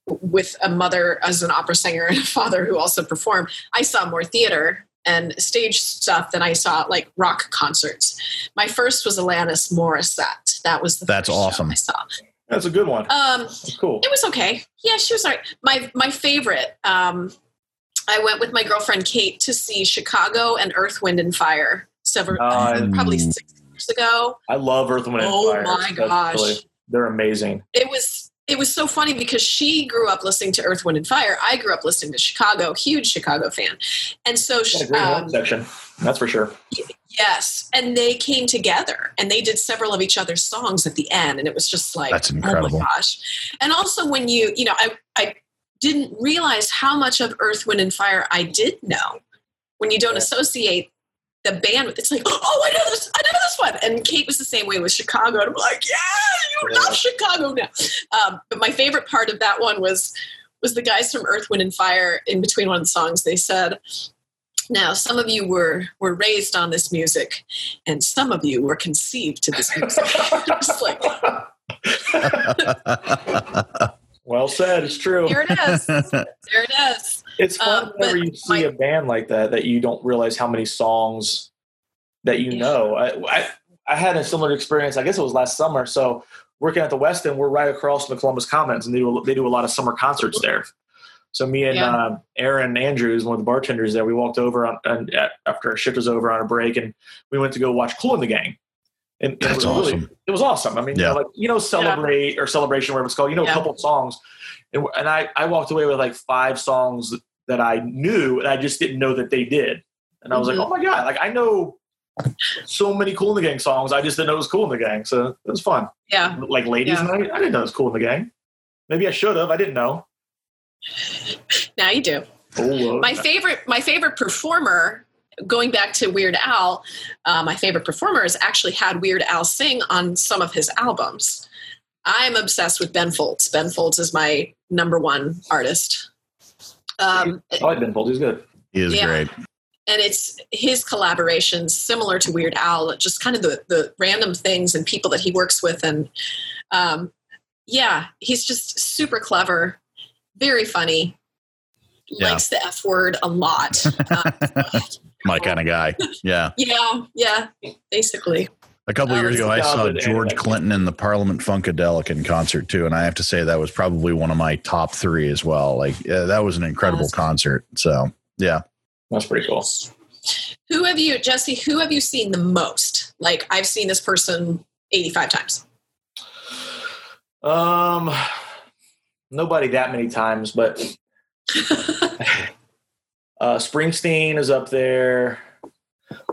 with a mother as an opera singer (laughs) and a father who also performed, I saw more theater and stage stuff than I saw like rock concerts. My first was Alanis Morissette. That was the That's first show awesome. I saw. That's a good one. Um, That's cool. it was okay. Yeah, she was all right. My my favorite. Um, I went with my girlfriend Kate to see Chicago and Earth, Wind and Fire several Uh, probably Mm. six years ago. I love Earth, Wind, and Oh Fire. Oh my That's gosh. really- they're amazing. It was it was so funny because she grew up listening to Earth, Wind and Fire. I grew up listening to Chicago, huge Chicago fan, and so she, a great horn um, section. That's for sure. yes, and they came together and they did several of each other's songs at the end, and it was just like That's Oh incredible. my gosh! And also when you you know I I didn't realize how much of Earth, Wind and Fire I did know. When you don't Yeah. associate the band with it's like oh I know this I know this one. And Kate was the same way with Chicago and I'm like yeah you Yeah. love Chicago now. Um, but my favorite part of that one was was the guys from Earth Wind and Fire in between one of the songs. They said now some of you were were raised on this music and some of you were conceived to this music. (laughs) It's like (laughs) (laughs) well said. It's true. here it is (laughs) there it is It's fun Um, whenever you see my- a band like that that you don't realize how many songs that you Yeah. know. I, I I had a similar experience. I guess it was last summer. So working at the West End, we're right across from the Columbus Commons, and they do, they do a lot of summer concerts there. So me and Yeah. uh, Aaron Andrews, one of the bartenders there, we walked over on, on at, after our shift was over on a break, and we went to go watch Kool & the Gang. And, and That's it was awesome. it was awesome. I mean, you know, like you know, celebrate or celebration, whatever it's called. You know, Yeah. a couple of songs, and, and I I walked away with like five songs that I knew, and I just didn't know that they did. And I was Mhm. like, oh my god, like I know so many Kool & the Gang songs. I just didn't know it was Kool & the Gang, so it was fun. Yeah. Like Ladies Yeah. Night, I didn't know it was Kool & the Gang. Maybe I should have. I didn't know. Now you do. Oh, My favorite, my favorite performer, going back to Weird Al, uh, my favorite performer has actually had Weird Al sing on some of his albums. I'm obsessed with Ben Folds. Ben Folds is my number one artist. Um, I like Ben Folds. He's good. He is Yeah. great. and it's his collaborations similar to Weird Al, just kind of the, the random things and people that he works with. And um, yeah, he's just super clever, very funny, Yeah. likes the F word a lot. (laughs) Uh, (laughs) My kind of guy. Yeah. yeah, yeah, basically. A couple Um, years ago, I saw George Clinton in the Parliament Funkadelic in concert too, and I have to say that was probably one of my top three as well. Like yeah, that was an incredible Awesome. concert. So yeah, That's pretty cool. Who have you, Jesse, who have you seen the most? Like, I've seen this person 85 times. Um, nobody that many times, but (laughs) uh, Springsteen is up there.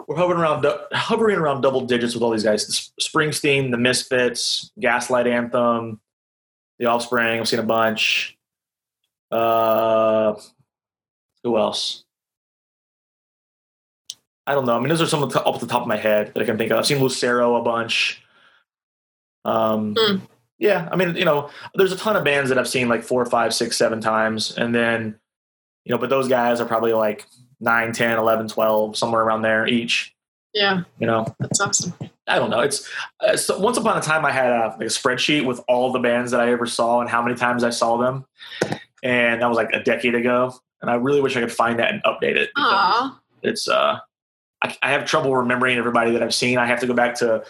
We're hovering around hovering around double digits with all these guys. Springsteen, the Misfits, Gaslight Anthem, The Offspring. I've seen a bunch. Uh, who else? I don't know. I mean, those are some the, off the top of my head that I can think of. I've seen Lucero a bunch. Um, Hmm. Yeah. I mean, you know, there's a ton of bands that I've seen like four, five, six, seven times, and then, you know, but those guys are probably like 9, 10, 11, 12, somewhere around there each. yeah, You know, that's awesome. I don't know. It's uh, so once upon a time I had a, like a spreadsheet with all the bands that I ever saw and how many times I saw them, and that was like a decade ago. And I really wish I could find that and update it. because Aw. It's uh, I, I have trouble remembering everybody that I've seen. I have to go back to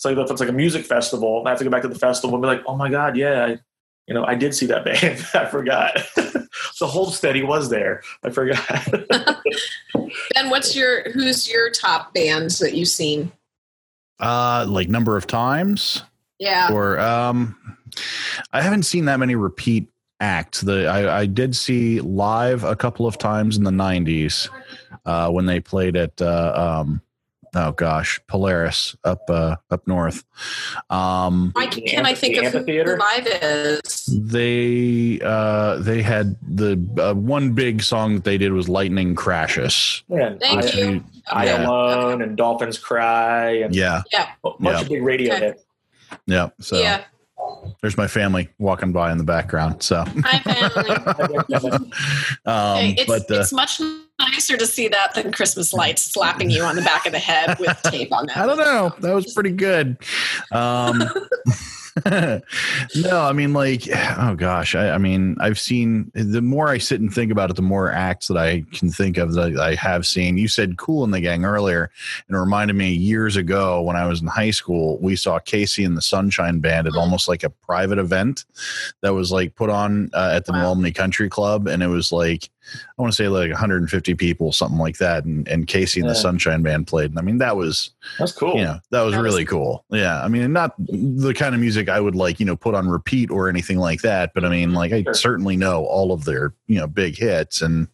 so if it's like a music festival, I have to go back to the festival and be like, oh my god, yeah, I, you know, I did see that (laughs) band. I forgot. (laughs) so Hold Steady was there. I forgot. (laughs) Ben, what's your, who's your top bands that you've seen? uh, like number of times Yeah. or um, I haven't seen that many repeat acts. The I, I did see live a couple of times in the '90s uh, when they played at uh, um, oh gosh, Polaris up uh, up north. Um, Why The can I think amphi- of who amphitheater? live is? they uh, they had the uh, one big song that they did was "Lightning Crashes." Man, Thank I, you. I Yeah. Alone and Dolphins Cry and Yeah, a bunch Yeah. of big radio Okay. hits. yeah. So yeah. there's my family walking by in the background. So, Hi, family. (laughs) (laughs) um, Hey, it's, but uh, it's much nicer to see that than Christmas lights slapping you on the back of the head with tape on that. I don't know. That was pretty good. Um, (laughs) no, I mean, like, oh gosh, I, I mean, I've seen. The more I sit and think about it, the more acts that I can think of that I have seen. You said "Kool & the Gang" earlier, and it reminded me years ago when I was in high school. We saw KC and the Sunshine Band at almost like a private event that was like put on uh, at the Wow. Country Club, and it was like I want to say like 150 people, something like that, and, and KC and the Sunshine Band played. And I mean, that was That's cool. you know that was That was really cool yeah i mean not the kind of music i would like you know put on repeat or anything like that but i mean like i Sure. certainly know all of their you know big hits and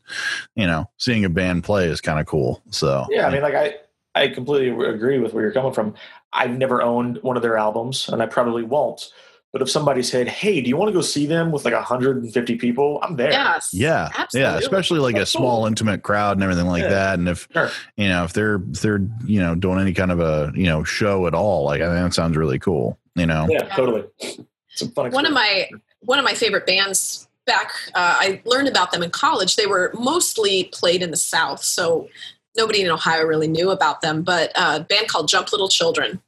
you know seeing a band play is kind of cool so Yeah, I mean, like I, I completely agree with where you're coming from. I've never owned one of their albums, and I probably won't. But if somebody said, "Hey, do you want to go see them with like 150 people?" I'm there. Yes. yeah Absolutely. yeah especially like a small cool. intimate crowd and everything like Yeah. that and if Sure. you know if they're if they're you know doing any kind of a you know show at all like i think that sounds really cool you know Yeah, totally. It's a fun One of my one of my favorite bands back uh, I learned about them in college. They were mostly played in the South, so nobody in Ohio really knew about them. But uh, a band called Jump Little Children,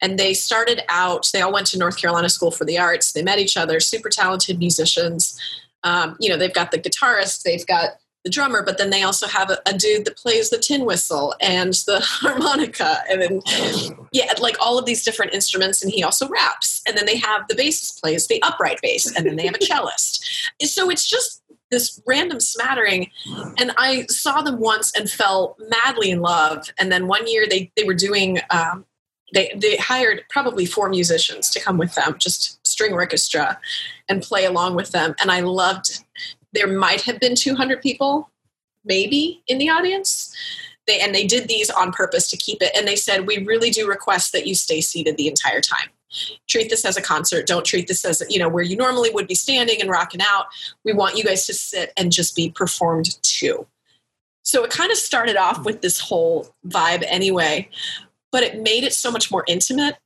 and they started out. They all went to North Carolina School for the Arts. They met each other. Super talented musicians. Um, you know, they've got the guitarist, they've got the drummer, but then they also have a, a dude that plays the tin whistle and the (laughs) harmonica, and then yeah, like all of these different instruments, and he also raps. And then they have the bassist plays the upright bass, and then they have a cellist. So it's just this random smattering. And I saw them once and fell madly in love. And then one year they they were doing. Um, they, they hired probably four musicians to come with them, just string orchestra, and play along with them. And I loved. There might have been 200 people, maybe in the audience. They and they did these on purpose to keep it. And they said, we really do request that you stay seated the entire time. Treat this as a concert. Don't treat this as you know where you normally would be standing and rocking out. We want you guys to sit and just be performed to. So it kind of started off with this whole vibe anyway, but it made it so much more intimate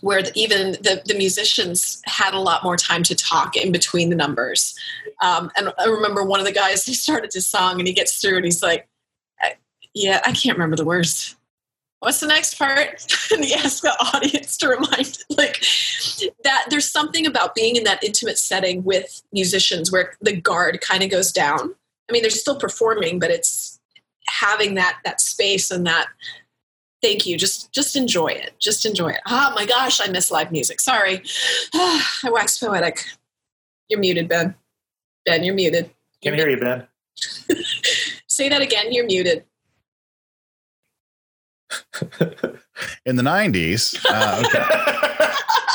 where the, even the, the musicians had a lot more time to talk in between the numbers. Um, and I remember one of the guys, (laughs) he started his song and he gets through and he's like, yeah, I can't remember the words. What's the next part? (laughs) and he asked the audience to remind, like, that there's something about being in that intimate setting with musicians where the guard kind of goes down. I mean, they're still performing, but it's having that that space and that thank you. Just just enjoy it. Just enjoy it. Oh my gosh i miss live music. Sorry. I wax poetic. You're muted ben. Ben you're muted. Can't hear you, Ben. (laughs) say that again. You're muted. (laughs) In the 90s. Uh, okay. (laughs)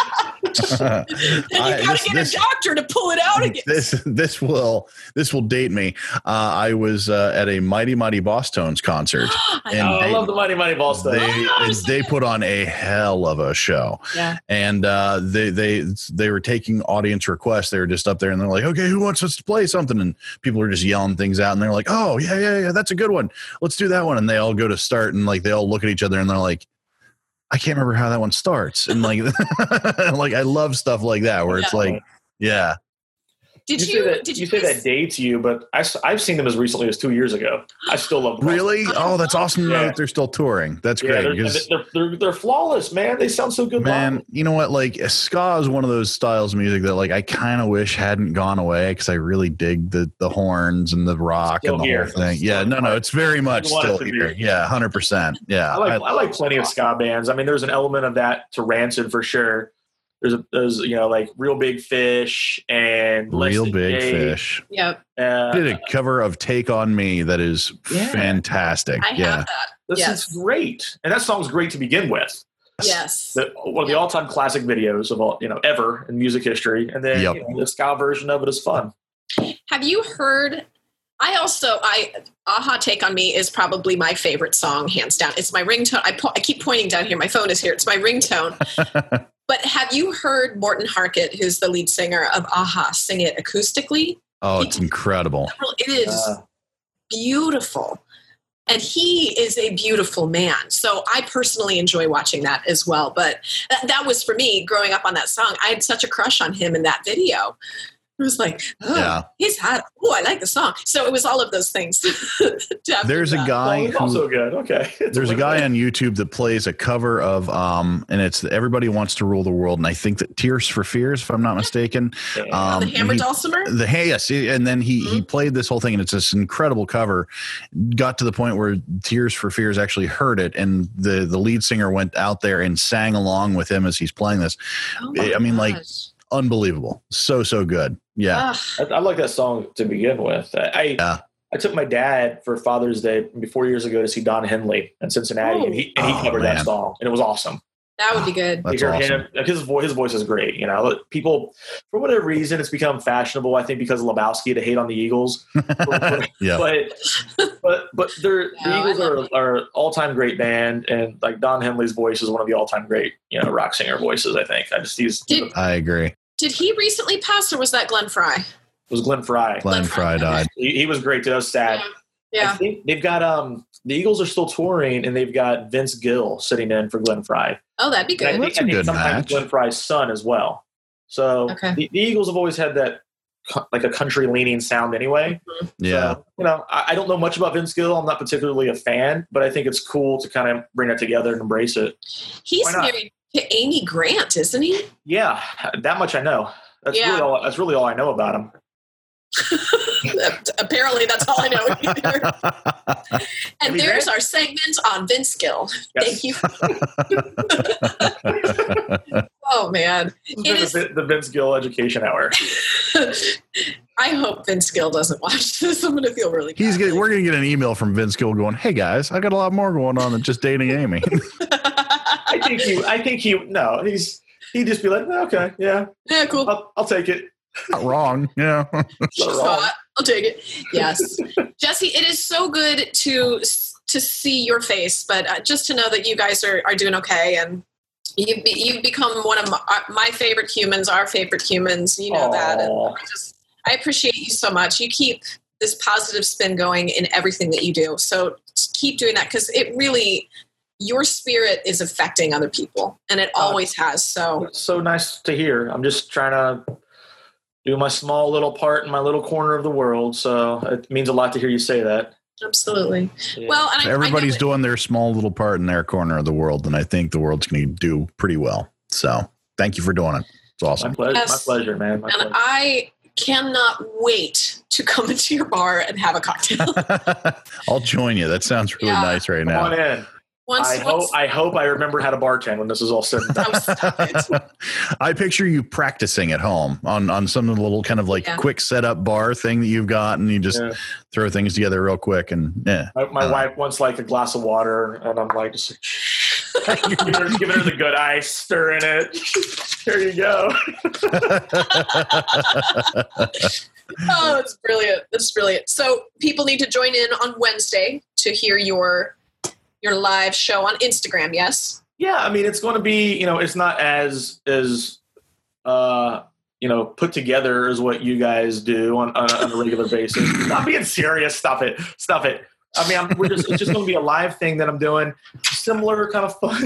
and you I- gotta this- get this- a doctor to pull it out again this this will this will date me. Uh, I was uh, at a Mighty Mighty Bosstones concert. (gasps) I and know. oh, I love the Mighty Mighty Ball stuff. They Oh, they put on a hell of a show, yeah and uh, they they they were taking audience requests. They were just up there, and they're like, "Okay, who wants us to play something?" And people are just yelling things out, and they're like, "Oh yeah, yeah, yeah, that's a good one. Let's do that one." And they all go to start, and like they all look at each other, and they're like. I can't remember how that one starts, and like, (laughs) like I love stuff like that where it's Yeah. like, yeah, did you, you, say that, did you, you, say guys- that dates you, but I, I've seen them as recently as two years ago. I still love them. really, oh. oh, that's awesome to know Yeah. that they're still touring. That's Yeah, great. they're, because- they're, they're, they're flawless, man. They sound so good. Man, live. you know what? Like uh, ska is one of those styles of music that like I kind of wish hadn't gone away because I really dig the the horns and the rock Still and the here. whole thing. It's Yeah, no, no, it's very much still to be. here. Yeah, hundred percent. Yeah, I like I- I, like plenty of ska bands. I mean, there's an element of that to Rancid for sure. There's a, there's you know like Reel Big Fish and real Than big Jake. fish. yep Uh, Did a cover of "Take on Me" that is Yeah. fantastic. i yeah, have that this Yes. is great, and that song's great to begin with. yes The, one of the all-time classic videos of all you know ever in music history, and then Yep. you know, the ska version of it is fun. Have you heard? I also I a-ha Take on Me is probably my favorite song, hands down. It's my ringtone. I, po- I keep pointing down here. My phone is here. It's my ringtone. (laughs) but have you heard Morten Harket, who's the lead singer of a-ha, sing it acoustically? oh, it's incredible. It is Uh, beautiful. And he is a beautiful man. So I personally enjoy watching that as well. But that, that was for me growing up on that song. I had such a crush on him in that video. It was like, oh, Yeah. he's hot. Oh, I like the song. So it was all of those things. (laughs) There's a oh, guy it's who also good. Okay, (laughs) It's There's a guy on YouTube that plays a cover of um and it's everybody wants to rule the world and I think that Tears for Fears if I'm not mistaken Yeah. um the Hammer he- Dulcimer? the hey yes and then he he Mhm. played this whole thing and it's this incredible cover got to the point where Tears for Fears actually heard it and the the lead singer went out there and sang along with him as he's playing this Oh I my mean, like, gosh. Unbelievable so so good yeah Ugh. I, I like that song to begin with. I I, Yeah. I took my dad for Father's Day maybe four years ago to see Don Henley in Cincinnati, and he and he Oh, covered man. that song, and it was awesome. that would be good. that's awesome him, his voice, his voice is great. You know, people for whatever reason it's become fashionable. I think because of Lebowski to hate on the Eagles, (laughs) (laughs) yeah but but but they're, (laughs) No, the Eagles love are, are all time great band, and like Don Henley's voice is one of the all time great you know rock singer voices. I think I just he's Did- I agree Did he recently pass or was that Glenn Frey? it was Glenn Frey. Glenn Frey died He, he was great too. That was sad. I Yeah. think they've got um the Eagles are still touring, and they've got Vince Gill sitting in for Glenn Frey. Oh, that'd be And I think, that's a I think good sometimes match. Glenn Frey's son as well. So Okay. the, the Eagles have always had that like a country leaning sound anyway. yeah So, you know, I, I don't know much about Vince Gill. I'm not particularly a fan, but I think it's cool to kind of bring it together and embrace it. He's not? married to Amy Grant, isn't he? Yeah, that much I know. That's Yeah. really all. That's really all I know about him. (laughs) Apparently, that's all I know. either. (laughs) and Amy there's Grant? our segment on Vince Gill. Yes. Thank you. (laughs) oh man, It is- the Vince Gill Education Hour. I hope Vince Gill doesn't watch (laughs) this. I'm going to feel really. he's getting we're gonna get an email from Vince Gill going hey guys I got a lot more going on than just dating Amy (laughs) I think he. I think he. No, he's. He'd just be like, "Oh, okay, yeah, yeah, cool. I'll, I'll take it. not wrong yeah Not wrong. I'll take it. Yes, (laughs) Jesse, it is so good to to to see your face, but uh, just to know that you guys are, are doing okay and you've, be, you've become one of my, uh, my favorite humans, our favorite humans. You know that. And I just, I appreciate you so much. You keep this positive spin going in everything that you do. So keep doing that because it really, your spirit is affecting other people and it uh, always has. So It's so nice to hear. I'm just trying to do my small little part in my little corner of the world. So it means a lot to hear you say that. absolutely. Yeah. Well, and I, I Everybody's that- doing their small little part in their corner of the world, and I think the world's going to do pretty well. So thank you for doing it. It's my awesome. pleasure, Yes. my pleasure, man. My and pleasure. I cannot wait to come (laughs) into your bar and have a cocktail. (laughs) (laughs) I'll join you. That sounds really Yeah. nice right Come on now. in. Once, I hope I hope I remember how to bartend when this is all said and done. Stop it. I picture you practicing at home on on some little kind of like Yeah. quick setup bar thing that you've got, and you just Yeah. throw things together real quick. And yeah, My, my Uh. wife wants like a glass of water, and I'm like, just like, giving, her, giving her the good ice, stirring it. There you go. (laughs) oh, it's brilliant. It's brilliant. So people need to join in on Wednesday to hear your your live show on Instagram. Yes. Yeah, I mean, it's going to be, you know, it's not as as uh, you know put together as what you guys do on, on, a, on a regular basis. Not being serious. Stop it. Stop it. I mean, I'm, we're just it's just going to be a live thing that I'm doing, similar kind of fun.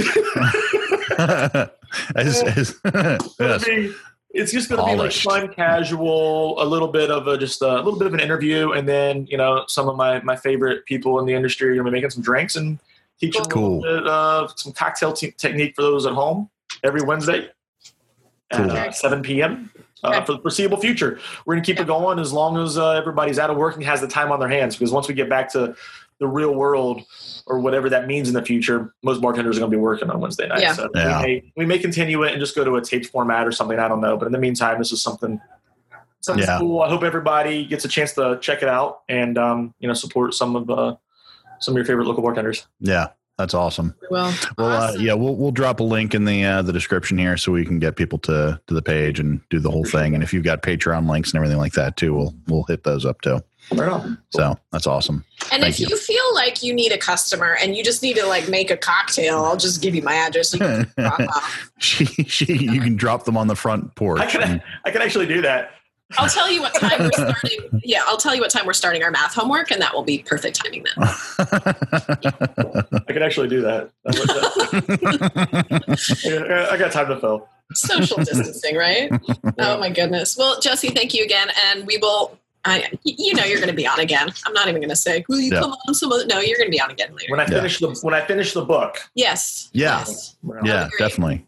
(laughs) As- as- (laughs) yes. be- it's just going to be like fun, casual, a little bit of a just a little bit of an interview, and then you know some of my my favorite people in the industry are going to be making some drinks and teaching Cool. a little bit of some cocktail te- technique for those at home every Wednesday Cool. at uh, 7 p.m. Uh, Okay. for the foreseeable future. We're going to keep Yeah. it going as long as uh, everybody's out of work and has the time on their hands. Because once we get back to the real world or whatever that means in the future, most bartenders are going to be working on Wednesday night. Yeah. So Yeah. we, may, we may continue it and just go to a taped format or something. I don't know. But in the meantime, this is something. Something Yeah. cool. I hope everybody gets a chance to check it out and um, you know support some of uh, some of your favorite local bartenders. yeah, that's awesome. Well, Well, uh, yeah, we'll we'll drop a link in the uh, the description here so we can get people to to the page and do the whole thing. And if you've got Patreon links and everything like that too, we'll we'll hit those up too. Right on. So that's awesome. And Thank if you. you. feel like you need a customer and you just need to like make a cocktail, I'll just give you my address. You can (laughs) drop off. she, she, you can drop them on the front porch. I can I can actually do that. I'll tell you what time we're starting. Yeah, I'll tell you what time we're starting our math homework, and that will be perfect timing then. I can actually do that. I got time to fill. Social distancing, right? Oh my goodness. Well, Jesse, thank you again, and we will. I, you know, you're going to be on again. I'm not even going to say, "Will you Yeah. come on?" Some other, no, you're going to be on again later. When I Yeah. finish the when I finish the book. yes. Yeah. Yes. yeah, Definitely.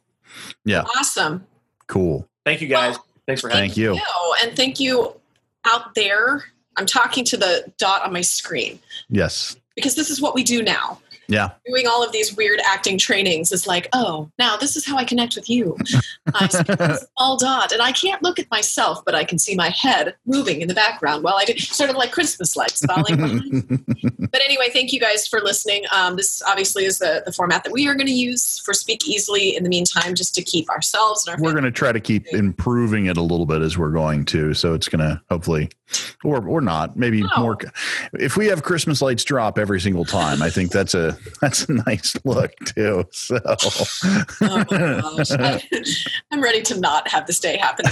Yeah. Awesome. Cool. Thank you guys. Thanks for having Thank you. and thank you out there. I'm talking to the dot on my screen Yes. because this is what we do now. Yeah. Doing all of these weird acting trainings is like, oh, now this is how I connect with you. (laughs) I small dot, and I can't look at myself, but I can see my head moving in the background while I do, sort of like Christmas lights falling behind. (laughs) But anyway, thank you guys for listening. Um, this obviously is the, the format that we are going to use for Speak Easily in the meantime, just to keep ourselves and our we're going to try to keep improving it a little bit as we're going to. So it's going to hopefully, or or not, maybe No. more. If we have Christmas lights drop every single time, I think that's a (laughs) that's a nice look too. So (laughs) Oh my gosh. I, I'm ready to not have this day happen.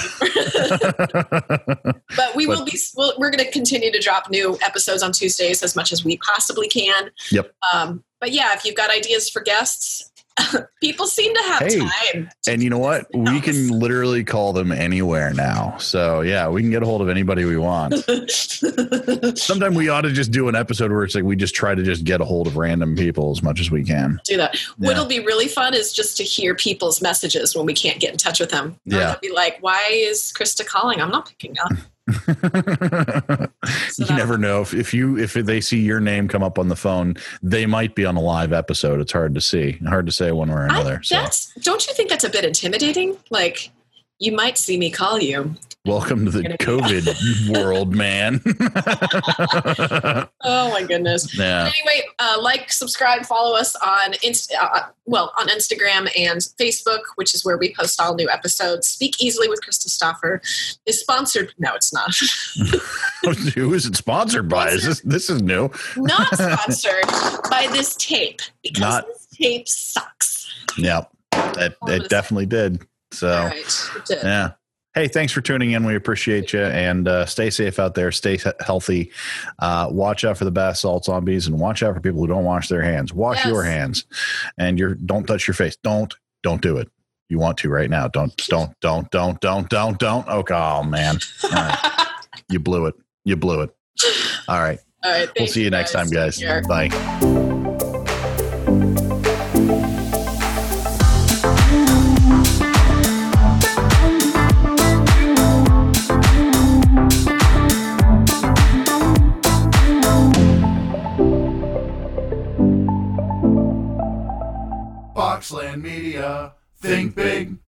but we will be. We'll, we're going to continue to drop new episodes on Tuesdays as much as we possibly can. Yep. Um, but yeah, if you've got ideas for guests, (laughs) people seem to have Hey, time. to and you know what? this We can literally call them anywhere now. So yeah, we can get a hold of anybody we want. (laughs) Sometimes we ought to just do an episode where it's like we just try to just get a hold of random people as much as we can. do that. Yeah. What'll be really fun is just to hear people's messages when we can't get in touch with them. Yeah. Be like, "Why is Krista calling? I'm not picking up." (laughs) (laughs) So you never know if, if you if they see your name come up on the phone, they might be on a live episode. It's hard to see, hard to say one way or I, another. so that's don't you think that's a bit intimidating? Like you might see me call you. Welcome to the COVID (laughs) world, man. (laughs) Oh my goodness. yeah. Anyway, uh, like, subscribe, follow us on Inst- uh, well on Instagram and Facebook, which is where we post all new episodes. Speak easily with Krista Stoffer is sponsored. No, it's not. (laughs) Who is it sponsored by? Is this this is new? not sponsored by this tape because Not- this tape sucks. Yep. It, on a it definitely did. So right, it did. Yeah. Hey, thanks for tuning in. We appreciate you and uh, stay safe out there. Stay healthy. Uh, watch out for the bath salt zombies and watch out for people who don't wash their hands. Wash Yes. your hands and your don't touch your face. Don't don't do it. You want to right now. Don't don't don't don't don't don't don't. Okay, oh man, All right. (laughs) you blew it. You blew it. All right. All right, We'll see you next time, guys. Bye. Boxland Media. Think big.